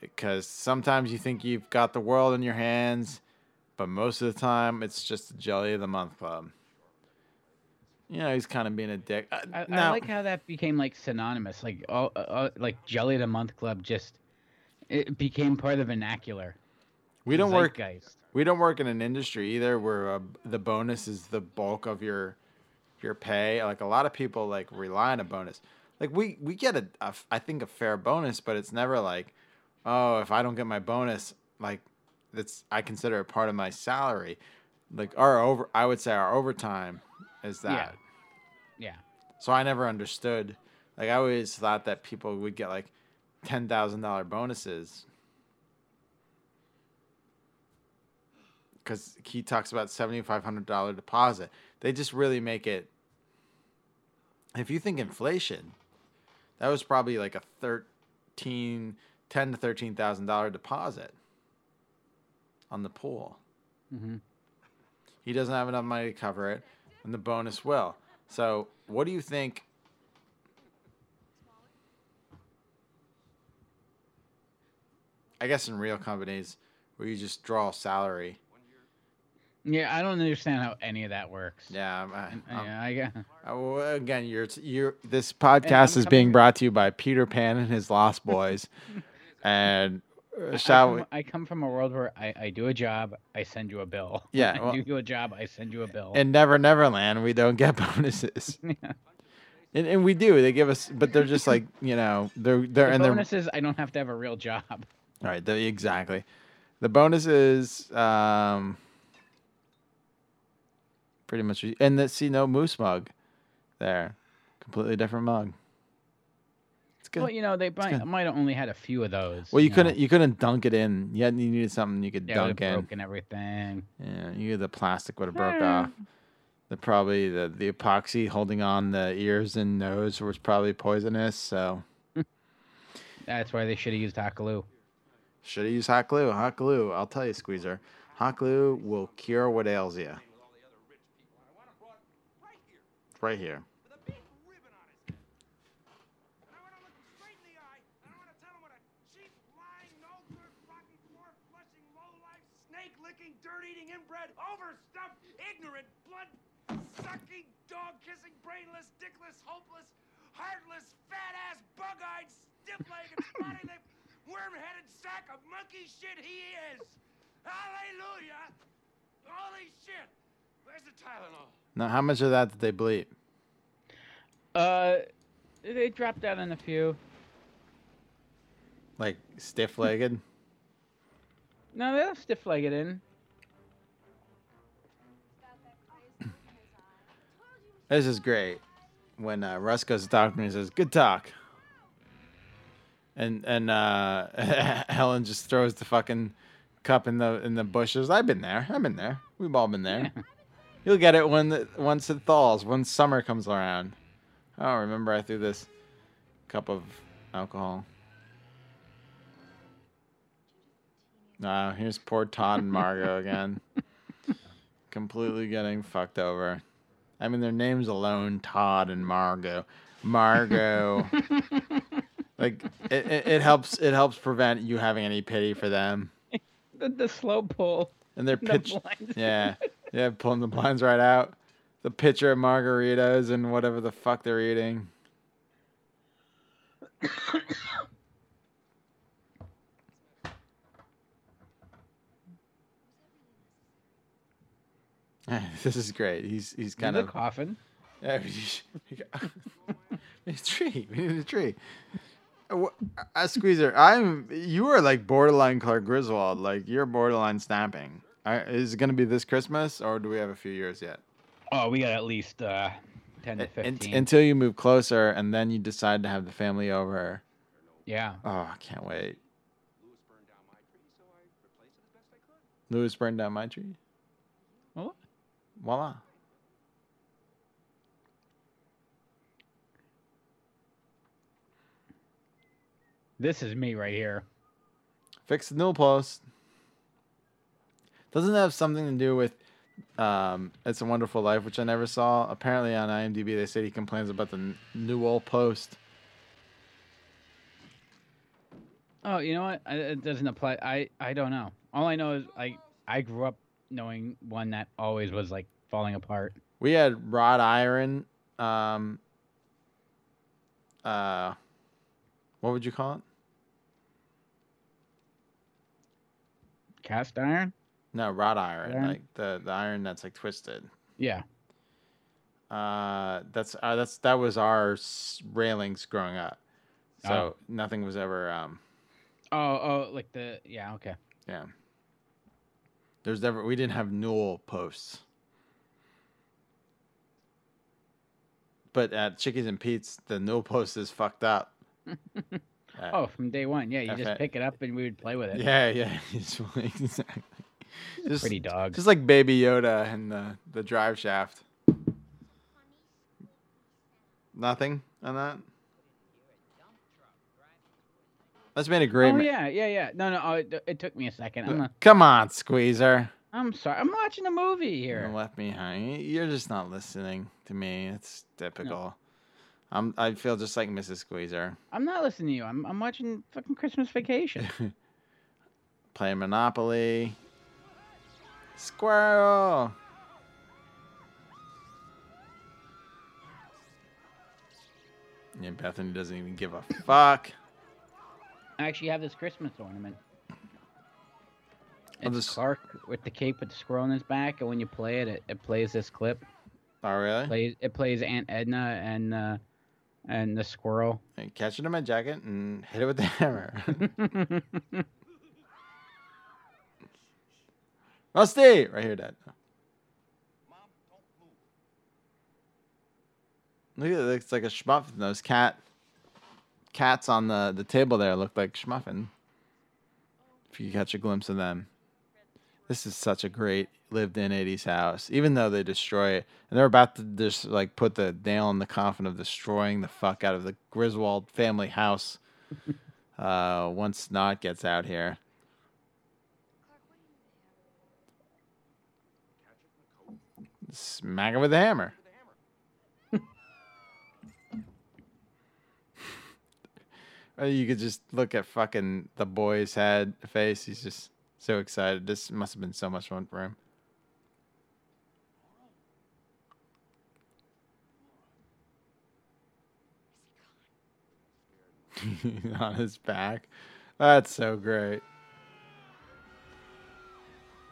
Because sometimes you think you've got the world in your hands, but most of the time it's just the Jelly of the Month Club. You know, he's kind of being a dick. Uh,
I, I like how that became like synonymous. Like all, uh, uh, like Jelly of the Month Club just it became part of the vernacular.
we don't work.
Zeitgeist.
We don't work in an industry either where uh, the bonus is the bulk of your your pay. Like a lot of people like rely on a bonus. Like we we get a, a I think a fair bonus, but it's never like, oh, if I don't get my bonus, like that's I consider it part of my salary. Like our over, I would say our overtime is that.
Yeah.
So I never understood. Like I always thought that people would get like ten thousand dollar bonuses. Because he talks about seventy five hundred dollar deposit. They just really make it. If you think inflation, that was probably like a thirteen, ten to thirteen thousand dollar deposit on the pool.
Mhm.
He doesn't have enough money to cover it, and the bonus will. So, what do you think? I guess in real companies where you just draw salary.
Yeah, I don't understand how any of that works.
Yeah, I'm, I, I'm-
Yeah, I get. (laughs)
Uh, again, you're you're. This podcast is being brought to you by Peter Pan and his Lost Boys, (laughs) and uh,
I
shall
come,
we?
I come from a world where I, I do a job, I send you a bill. (laughs)
Yeah,
I
well-
do a job, I send you a bill.
In Never Never Land, we don't get bonuses,
Yeah.
and, and we do. They give us, but they're just like you know, they're they're
the
and they're
bonuses, I don't have to have a real job.
All right, the, exactly. The bonus is um, pretty much, and the see no moose mug, there, completely different mug. It's good.
Well, you know, they might, might have only had a few of those.
well, you
know.
couldn't you couldn't dunk it in. You, had, you needed something you could
Yeah, it
dunk in.
broken everything.
Yeah, you the plastic would have broke hmm. off. The probably the the epoxy holding on the ears and nose was probably poisonous. So (laughs)
That's why they should have used hot glue.
should have used hot glue. Hot glue. I'll tell you, Squeezer. Hot glue will cure what ails you. Right here.
With a big ribbon on his head. And I want to look him straight in the eye, and I want to tell him what a cheap, lying, no good, rotten, floor flushing, low life, snake licking, dirt eating, inbred, overstuffed, ignorant, blood sucking, dog kissing, brainless, dickless, hopeless, heartless, fat ass, bug eyed, stiff legged, (laughs) spotty lipped, worm headed sack of monkey shit he is. Hallelujah! Holy shit! Where's the Tylenol?
Now, how much of that did they bleep?
Uh, they dropped out on a few.
Like stiff legged?
No, they left stiff legged in.
this is great. When uh, Russ goes to talk to me, he says, "Good talk," and and uh, (laughs) Helen just throws the fucking cup in the in the bushes. I've been there. I've been there. We've all been there. (laughs) You'll get it when the, once it thaws. When summer comes around. Oh, remember I threw this cup of alcohol. No, here's poor Todd and Margo (laughs) again. Completely getting fucked over. I mean, their names alone, Todd and Margo. Margo. (laughs) like it, it, it helps. It helps prevent you having any pity for them. (laughs)
The, the slow pull.
And their
The
pitch.
blinds.
Yeah, yeah, pulling the blinds right out. The pitcher of margaritas and whatever the fuck they're eating. (laughs) this is great. He's he's
Kind
kind
of
of
coffin.
yeah, (laughs) a tree. We need a tree. Uh, Squeezer, I'm. You are like borderline Clark Griswold. Like you're borderline snapping. Right, is it going to be this Christmas, or do we have a few years yet?
Oh, we got at least uh, ten to fifteen.
Until you move closer, and then you decide to have the family over.
Yeah.
Oh, I can't wait.
Lewis burned down my tree.
What?
Voila.
This is me right here.
Fix the newel post. Doesn't it have something to do with um, It's a Wonderful Life, which I never saw? Apparently on IMDb they said he complains about the n- newel post.
Oh, you know what? I- It doesn't apply. I I don't know. All I know is I I grew up knowing one that always was like falling apart.
We had wrought iron. Um, uh, what would you call it?
Cast iron?
No, wrought iron,
Iron?
like the the iron that's like twisted.
Yeah.
Uh, that's uh, that's that was our railings growing up. So
Oh.
nothing was ever um
Oh oh like the yeah okay.
yeah. There's never we didn't have newel posts. But at Chickies and Pete's, the newel post is fucked up. (laughs) Uh,
Oh, from day one. Yeah, you just pick it up and we would play with it.
Yeah, yeah, (laughs) exactly. Just,
Pretty dog.
just like Baby Yoda and the the drive shaft. Nothing on that. That's made a great.
Oh
ma-
yeah, yeah, yeah. No, no. Oh, it, it took me a second. I'm, not,
Come on, Squeezer.
I'm sorry. I'm watching a movie
You
here.
left me hanging. You're just not listening to me. It's typical. I'm. I feel just like Mrs. Squeezer.
I'm not listening to you. I'm I'm watching fucking Christmas Vacation. (laughs)
Playing Monopoly. Squirrel. Yeah, Bethany doesn't even give a fuck.
I actually have this Christmas ornament. It's
this-
Clark with the cape with the squirrel on his back, and when you play it, it, it plays this clip.
Oh, really?
Plays it plays Aunt Edna and uh, and the squirrel.
Hey, Catch it in my jacket and hit it with the hammer. (laughs) Rusty! Right here, Dad. Look at it. Looks like a schmuffin. Those cat cats on the, the table there look like schmuffin. If you catch a glimpse of them. This is such a great lived in 80s house, even though they destroy it. And they're about to just like put the nail in the coffin of destroying the fuck out of the Griswold family house (laughs) uh, once Snot gets out here. Smack him with a hammer. (laughs) You could just look at fucking the boy's head face. He's just so excited. This must have been so much fun for him. (laughs) On his back. That's so great.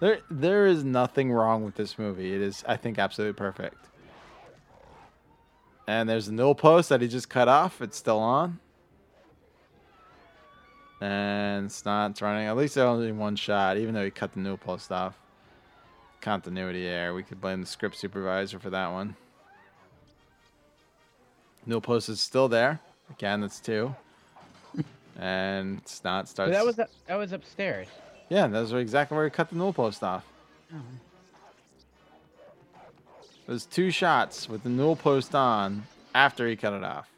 There there is nothing wrong with this movie. It is I think absolutely perfect. And there's a newel post that he just cut off. It's still on. And it's not running. At least only one shot, even though he cut the newel post off. Continuity error. We could blame the script supervisor for that one. Newel post is still there. Again, that's two. (laughs) And it's not
But
starts.
that was that was upstairs.
Yeah, that's exactly where he cut the newel post off. There's two shots with the newel post on after he cut it off.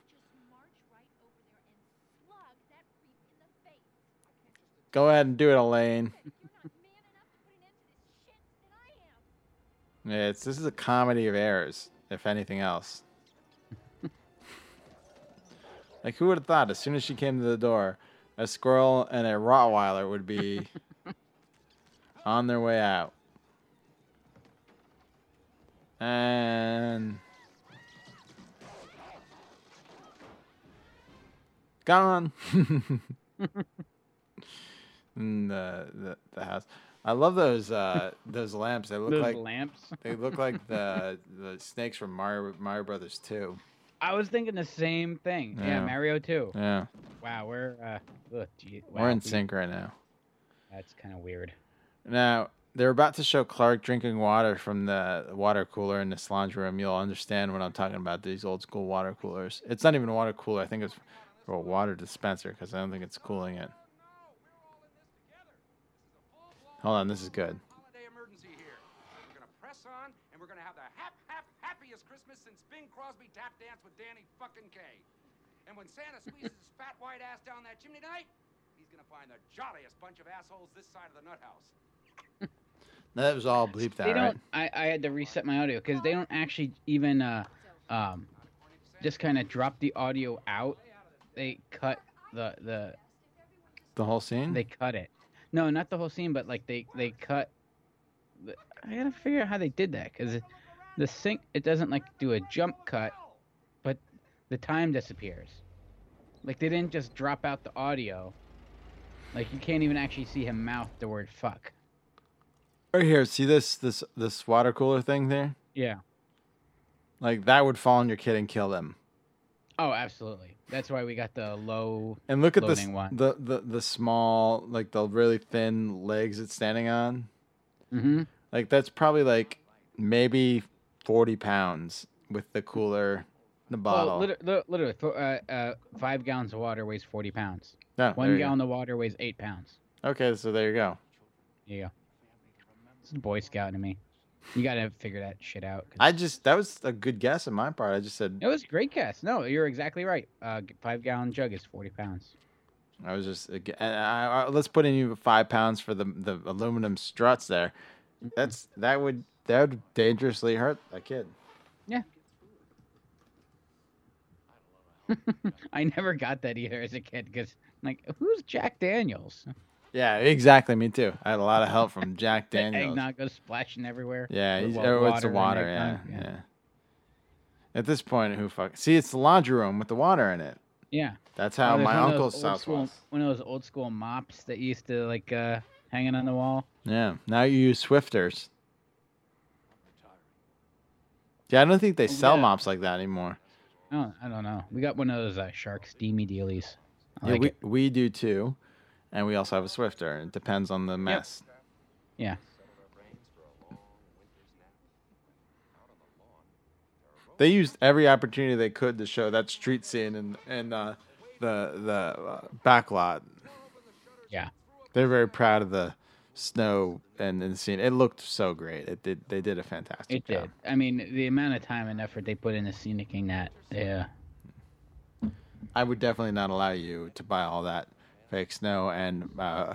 Go ahead and do it, Elaine. Yeah, it's this is a comedy of errors, if anything else. like who would have thought as soon as she came to the door, a squirrel and a Rottweiler would be on their way out. And gone. (laughs) in the, the the house. I love those uh (laughs) those lamps. They look
Those
like
lamps. (laughs)
they look like the the snakes from Mario Mario Brothers 2.
I was thinking the same thing. Yeah,
Yeah.
Mario too.
Yeah,
Wow, we're uh, ugh, gee, wow,
we're in sync right now.
That's kind of weird.
Now they're about to show Clark drinking water from the water cooler in this laundry room. You'll understand what I'm talking about. These old school water coolers. It's not even a water cooler. I think it's a water dispenser because I don't think it's cooling it. Hold on, this is good.
Christmas since Bing Crosby tap danced with Danny fucking Kaye. And when Santa squeezes his fat white ass down that chimney tonight, he's gonna find the jolliest bunch of assholes this side of the nut house.
That was all bleeped
They
out,
don't.
right?
I, I had to reset my audio because they don't actually even uh, um, just kind of drop the audio out. They cut the the
The whole scene.
they cut it. No, not the whole scene, but like they they cut. The, I gotta figure out how they did that because the sync it doesn't like do a jump cut, but the time disappears. Like they didn't just drop out the audio. Like you can't even actually see him mouth the word fuck.
Right here, see this this this water cooler thing there?
Yeah.
Like that would fall on your kid and kill them.
Oh, absolutely. That's why we got the low.
And look at this
one.
the, the the small like the really thin legs it's standing on.
Mm-hmm.
Like that's probably like maybe forty pounds with the cooler, the bottle.
Well, liter- li- literally, uh, uh, five gallons of water weighs 40 pounds.
No,
One
you go.
gallon of water weighs eight pounds.
Okay, so there you go.
There you go. It's Boy Scout to me. You gotta figure that shit out.
I just that was a good guess on my part. I just said
It was a great guess. No, you're exactly right. Uh, five gallon jug is 40 pounds.
I was just I, I, I- let's put in you five pounds for the the aluminum struts there. That's that would that would dangerously hurt a kid. Yeah. (laughs)
I never got that either as a kid because, like, who's Jack Daniels?
Yeah, exactly. Me too. I had a lot of help from Jack (laughs) Daniels.
eggnog goes splashing everywhere.
Yeah, he's,
wa-
oh, it's the water. Yeah,
eggnog,
yeah, At this point, who fuck? See, it's the laundry room with the water in it.
Yeah.
That's
Oh,
how my uncle's house
school,
was.
One of those old school mops that used to like uh hanging on the wall.
Yeah. Now you use Swiffers. Yeah, I don't think they sell
yeah.
mops like that anymore.
Oh, I don't know. We got one of those uh, shark steamy dealies. I
yeah,
like
we,
it.
we do too, and we also have a Swiffer. It depends on the mess.
Yeah.
They used every opportunity they could to show that street scene and and uh, the the uh, back lot.
Yeah.
They're very proud of the snow and, and the scene. It looked so great. It did. They did a fantastic
It
job.
did. I mean, the amount of time and effort they put into scenicking that. Yeah.
I would definitely not allow you to buy all that fake snow and uh,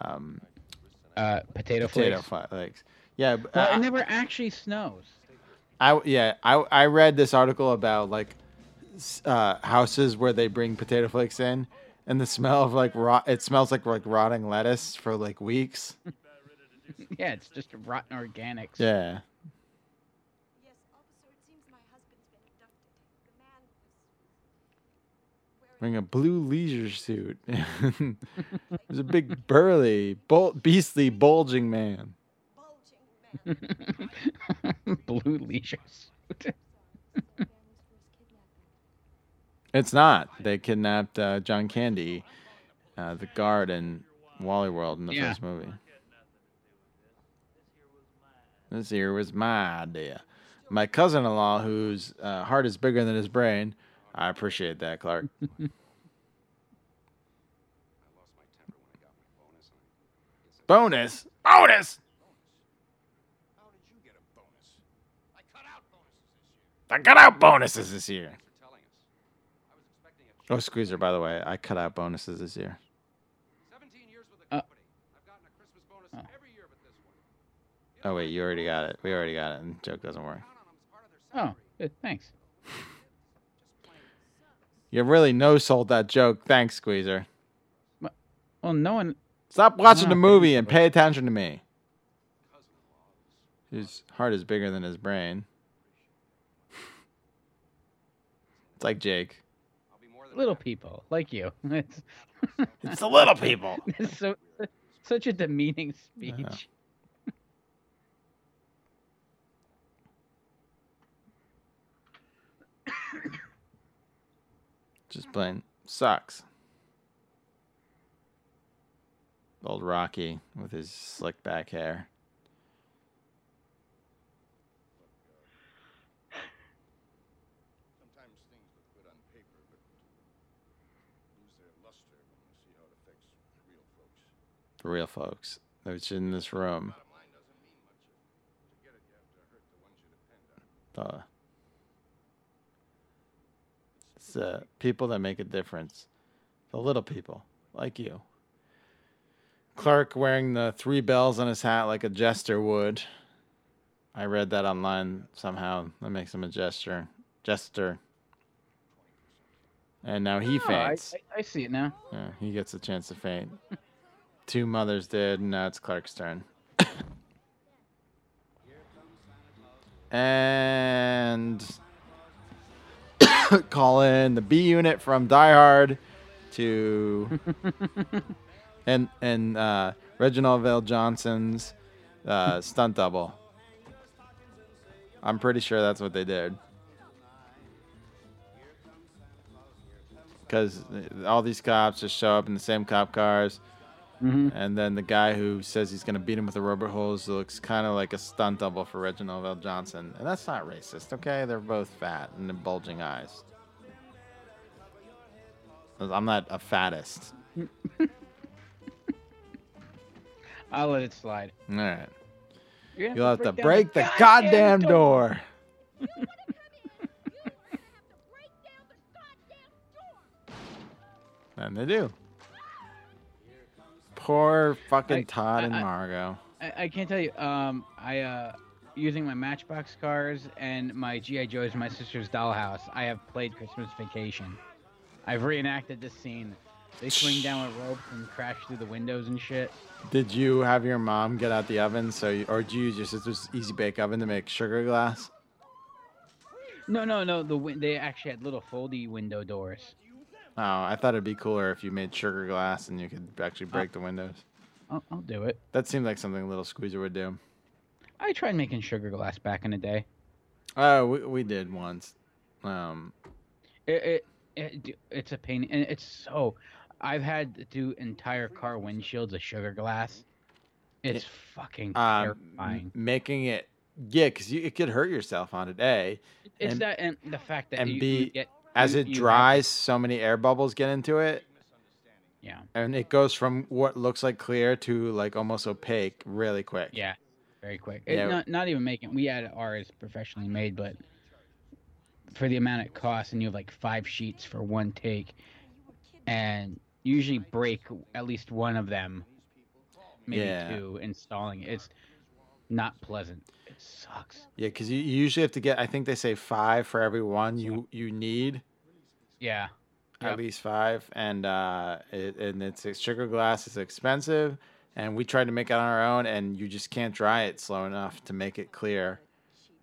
um,
Uh, potato,
potato
flakes.
flakes. Yeah, but,
Well,
uh,
it never actually snows.
I yeah I I read this article about like uh, houses where they bring potato flakes in, and the smell of like rot. It smells like like rotting lettuce for like weeks. (laughs)
yeah, it's just rotten organics.
Yeah.
Yes, officer, it seems my husband's been abducted. The man was
Wearing a blue leisure suit. (laughs) He's a big burly, beastly, bulging man.
bulging (laughs) man.
Blue leisure suit.
It's not. They kidnapped uh, John Candy, uh, the guard in Wally World in the
Yeah.
first movie. This here was my idea. My cousin-in-law, whose uh, heart is bigger than his brain. I appreciate that, Clark. (laughs) bonus, bonus.
How did you get a bonus? I cut out bonuses this year.
I cut out bonuses this year.
For telling us. I was expecting a
Oh, Squeezer, by the way, I cut out bonuses this year.
17 years with the
Uh.
company. I've gotten a Christmas bonus
Oh.
every year but this one.
Oh wait, you already got it. We already got it, and the joke doesn't work.
Count on them as part of their
Oh, good. Thanks. (laughs)
Just plain.
You really no sold that joke. Thanks, Squeezer.
Well, no one.
Stop watching the
Ah,
movie and pay attention to me. His heart is bigger than his brain. It's like Jake.
I'll be more than
Little people like you. It's, (laughs)
It's the little people. (laughs)
it's so such a demeaning speech.
Just plain sucks. Old Rocky with his slick back hair.
Sometimes things look good on paper, but lose their luster when you see how it affects real folks.
The real folks. Those in this room.
Bottom line doesn't mean much. To get it, you have to hurt the ones you depend on.
The It's the people that make a difference. The little people, like you. Clark wearing the three bells on his hat like a jester would. I read that online somehow. That makes him a jester. Jester. And now he
Oh,
faints.
I, I see it now.
Yeah, he gets a chance to faint. Two mothers did, and now it's Clark's turn. (coughs) and (laughs) call in the B unit from Die Hard to (laughs) and and uh, Reginald VelJohnson's uh, stunt double. I'm pretty sure that's what they did. Because all these cops just show up in the same cop cars.
Mhm.
And then the guy who says he's going to beat him with a rubber hose looks kind of like a stunt double for Reginald VelJohnson. And that's not racist, okay? They're both fat and bulging eyes. I'm not a fattest. (laughs)
I'll let it slide.
All right.
You'll,
You'll have to
down (laughs)
break the goddamn door. And they do. Poor fucking
I-
Todd and
I- I-
Margo.
I, I can't tell you. Um, I uh, using my Matchbox cars and my GI Joes and my sister's dollhouse. I have played Christmas Vacation. I've reenacted this scene. They swing down with ropes and crash through the windows and shit.
Did you have your mom get out the oven so, you, or did you use your sister's easy bake oven to make sugar glass?
No, no, no. The they actually had little foldy window doors.
Oh, I thought it'd be cooler if you made sugar glass and you could actually break the windows.
I'll, I'll do it.
That seemed like something a Little Squeezer would do.
I tried making sugar glass back in the day.
Oh, we, we did once. Um,
It, it, it it's a pain, and it's so. I've had to do entire car windshields of sugar glass. It's fucking
um,
terrifying.
making it, yeah, because it could hurt yourself on it. A,
It's
and-
that and the fact that
and
you, you
B,
get
as
you-
it
you
dries, so many air bubbles get into it,
yeah,
and it goes from what looks like clear to like almost opaque really quick.
yeah, very quick. It,
Yeah.
not not even making. We had ours professionally made, but for the amount it costs, and you have like five sheets for one take, and usually break at least one of them, maybe
Yeah.
two, installing it. It's not pleasant. It sucks.
Yeah, because you, you usually have to get. I think they say five for every one you you need.
Yeah.
At
Yep.
least five, and uh, it, and it's it's sugar glass is expensive, and we tried to make it on our own, and you just can't dry it slow enough to make it clear,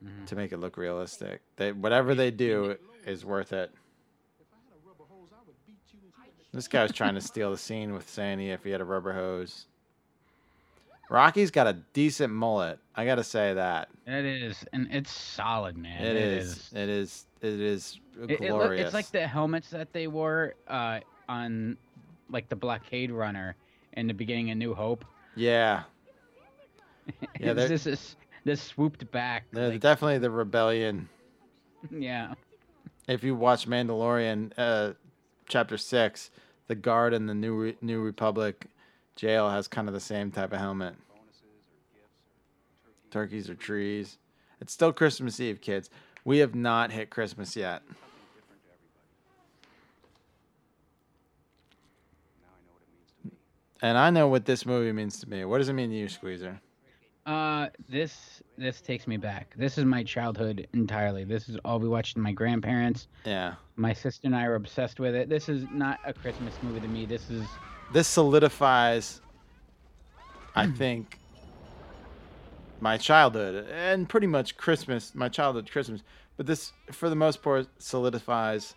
Mm-hmm.
to make it look realistic. They whatever they do is worth it. This guy was trying to steal the scene with saying if he had a rubber hose. Rocky's got a decent mullet. I gotta say that.
It is, and it's solid, man.
it is. It is. It is
It- it look-
glorious.
it's like the helmets that they wore uh, on, like the Blockade Runner in the beginning of New Hope.
yeah. (laughs) Yeah,
This
they're-
this, swooped back.
They're
like-
definitely the rebellion. (laughs)
yeah.
If you watch Mandalorian, uh, chapter six, the guard in the New Re- New Republic jail has kind of the same type of helmet. Turkeys or trees. It's still Christmas Eve, kids. We have not hit Christmas yet. And I know what this movie means to me. What does it mean to you, Squeezer?
Uh, this this takes me back. This is my childhood entirely. This is all we watched with my grandparents.
Yeah.
My sister and I were obsessed with it. This is not a Christmas movie to me. This is
this solidifies i hmm. think my childhood and pretty much christmas my childhood christmas. But this for the most part solidifies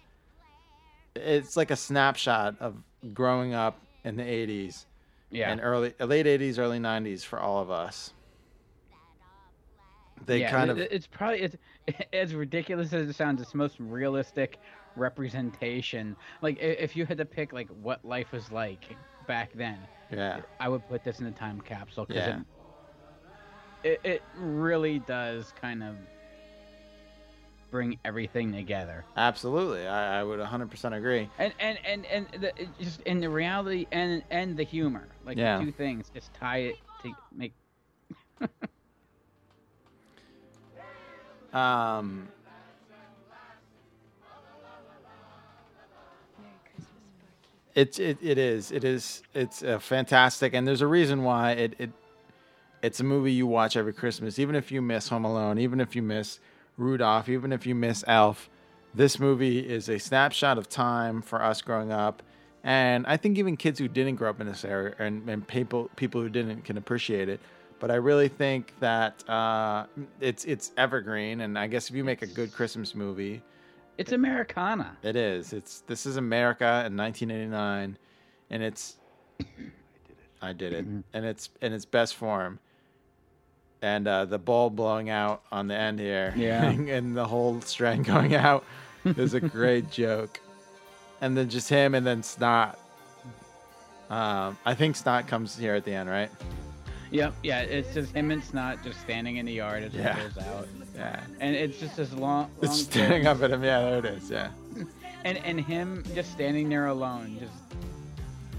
it's like a snapshot of growing up in the 80s
yeah.
and early late 80s early 90s for all of us. They
yeah,
kind of
it's probably it's (laughs) as ridiculous as it sounds it's most realistic representation. Like if you had to pick like what life was like back then
yeah.
I would put this in a time capsule because
Yeah.
it, it, it really does kind of bring everything together.
Absolutely. I, I would 100% agree.
And and and and the, just in the reality and and the humor like
Yeah.
the two things just tie it to make
Um, It's it, it is it is it's uh, fantastic, and there's a reason why it it it's a movie you watch every Christmas, even if you miss Home Alone, even if you miss Rudolph, even if you miss Elf. This movie is a snapshot of time for us growing up, and I think even kids who didn't grow up in this era and, and people people who didn't can appreciate it. But I really think that uh, it's it's evergreen, and I guess if you make a good Christmas movie,
It's Americana.
it is. It's this is America in 1989, and it's I did it, I did it, and it's in its best form. And uh, the bulb blowing out on the end here,
Yeah. (laughs)
and the whole strand going out is a great (laughs) joke. And then just him, and then Snot. Um, I think Snot comes here at the end, right?
Yep, yeah, it's just him and Snot just standing in the yard as
Yeah.
it goes out.
Yeah,
And it's just this long, long
it's staring up at him. Yeah, there it is. Yeah, (laughs)
and and him just standing there alone, just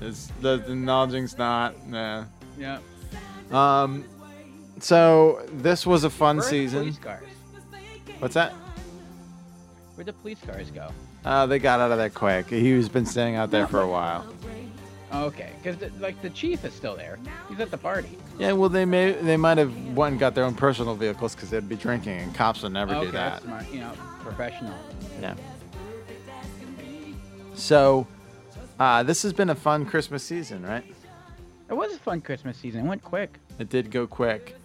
it's the, the acknowledging Snot. Yeah.
yeah.
Um, so this was a fun
Where
season.
police cars?
What's that?
Where'd the police cars go?
Uh, they got out of there quick. He's been standing out there for a while.
Oh, okay, because like the chief is still there. He's at the party.
Yeah, well, they may they might have went and got their own personal vehicles because they'd be drinking, and cops would never
okay,
do that.
that's smart. You know, professional.
Yeah. So, uh, this has been a fun Christmas season, right?
It was a fun Christmas season. It went quick.
It did go quick.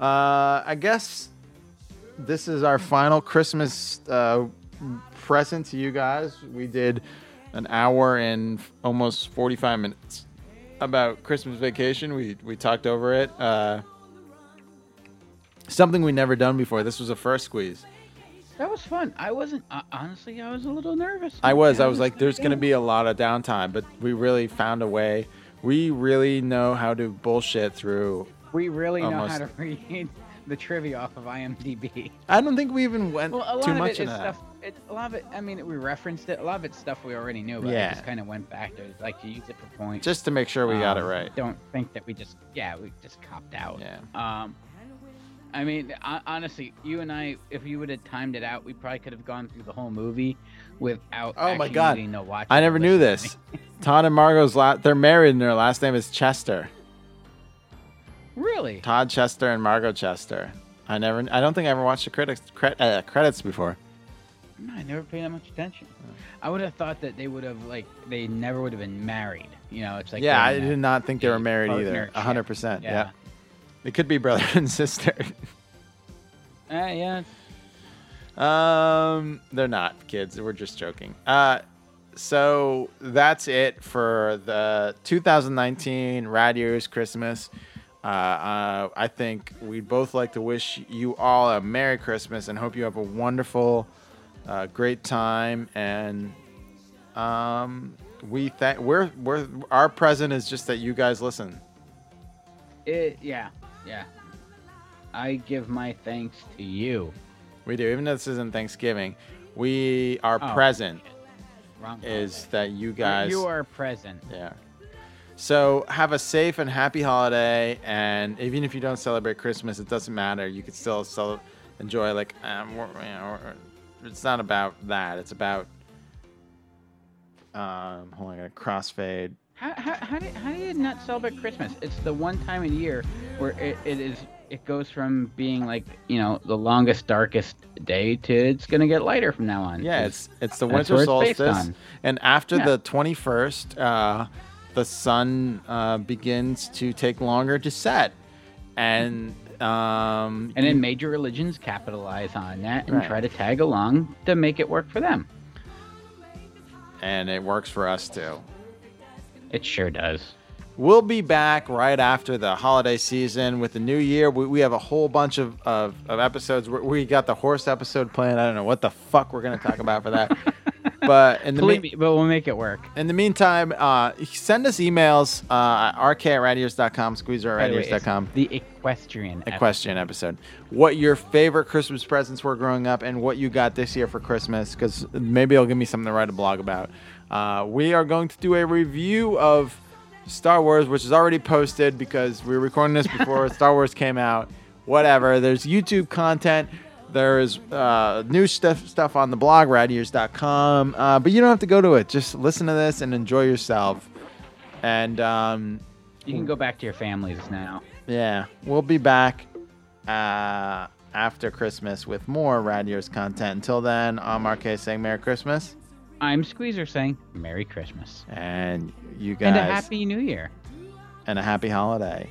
Uh, I guess this is our final Christmas uh, present to you guys. We did an hour and f- almost 45 minutes about Christmas vacation. We we talked over it. Uh, something we never done before. This was a first squeeze.
That was fun. I wasn't uh, honestly. I was a little nervous.
I was. I was like, there's going to be a lot of downtime, but we really found a way. We really know how to bullshit through.
We really know how to (laughs) read the trivia off of IMDb.
I don't think we even went
Well,
too
of
much
it is
that.
stuff. It, a lot of it. I mean, we referenced it. A lot of it's stuff we already knew, but
Yeah.
I just kind of went back to like to use it for points.
Just to make sure we got it
Um,
right.
Don't think that we just yeah we just copped out.
Yeah.
Um, I mean, honestly, you and I, if you would have timed it out, we probably could have gone through the whole movie without.
Oh my
actually
God.
needing to watch
I never knew this. Todd and Margo's la- they're married and their last name is Chester.
Really?
Todd Chester and Margo Chester. I never I don't think I ever watched the critics cre- uh, credits before.
No, I never paid that much attention. I would have thought that they would have like they never would have been married. You know, it's like
yeah, I did not think they were married either.
partnership.
100%. Yeah.
Yeah.
It could be brother (laughs) and sister.
Uh, yeah.
Um, they're not kids. We're just joking. Uh, so that's it for the 2019 Rad Years Christmas. Uh, uh, I think we'd both like to wish you all a Merry Christmas and hope you have a wonderful, uh, great time. And um, we thank we're we're our present is just that you guys listen.
It, yeah. Yeah. I give my thanks to you.
We do, even though this isn't Thanksgiving. We our
Oh,
present
Wrong.
is that you guys
You are present.
Yeah. So have a safe and happy holiday, and even if you don't celebrate Christmas, it doesn't matter. You can still enjoy. Like, um, we're- you know, we're- it's not about that. It's about. Um, hold on, I got a crossfade.
How, how, how, do, how do you not celebrate Christmas? It's the one time of year where it, it is it goes from being like you know the longest darkest day to it's gonna get lighter from now on.
Yeah, it's it's the winter solstice, and after
Yeah.
the twenty first, uh, the sun uh, begins to take longer to set, and um,
and then major religions capitalize on that and
Right.
try to tag along to make it work for them.
and it works for us too.
It sure does.
We'll be back right after the holiday season with the new year. We, we have a whole bunch of, of, of episodes. We, we got the horse episode planned. I don't know what the fuck we're going to talk about for that. (laughs) but in the
Believe me, but we'll make it work.
in the meantime, uh, send us emails uh, at rk at radyears.com, squeezer at
the way, it's
radyears.com.
The equestrian.
A question episode. What your favorite Christmas presents were growing up and what you got this year for Christmas, because maybe it'll give me something to write a blog about. Uh, we are going to do a review of Star Wars, which is already posted because we were recording this before (laughs) Star Wars came out. Whatever. There's YouTube content. There is uh, new stuff stuff on the blog, radyears.com. Uh, but you don't have to go to it. Just listen to this and enjoy yourself. And um,
You can go back to your families now.
yeah, we'll be back uh, after Christmas with more Rad Years content. Until then, I'm RK saying Merry Christmas.
I'm Squeezer saying Merry Christmas
And you guys.
and a Happy New Year.
and a happy holiday.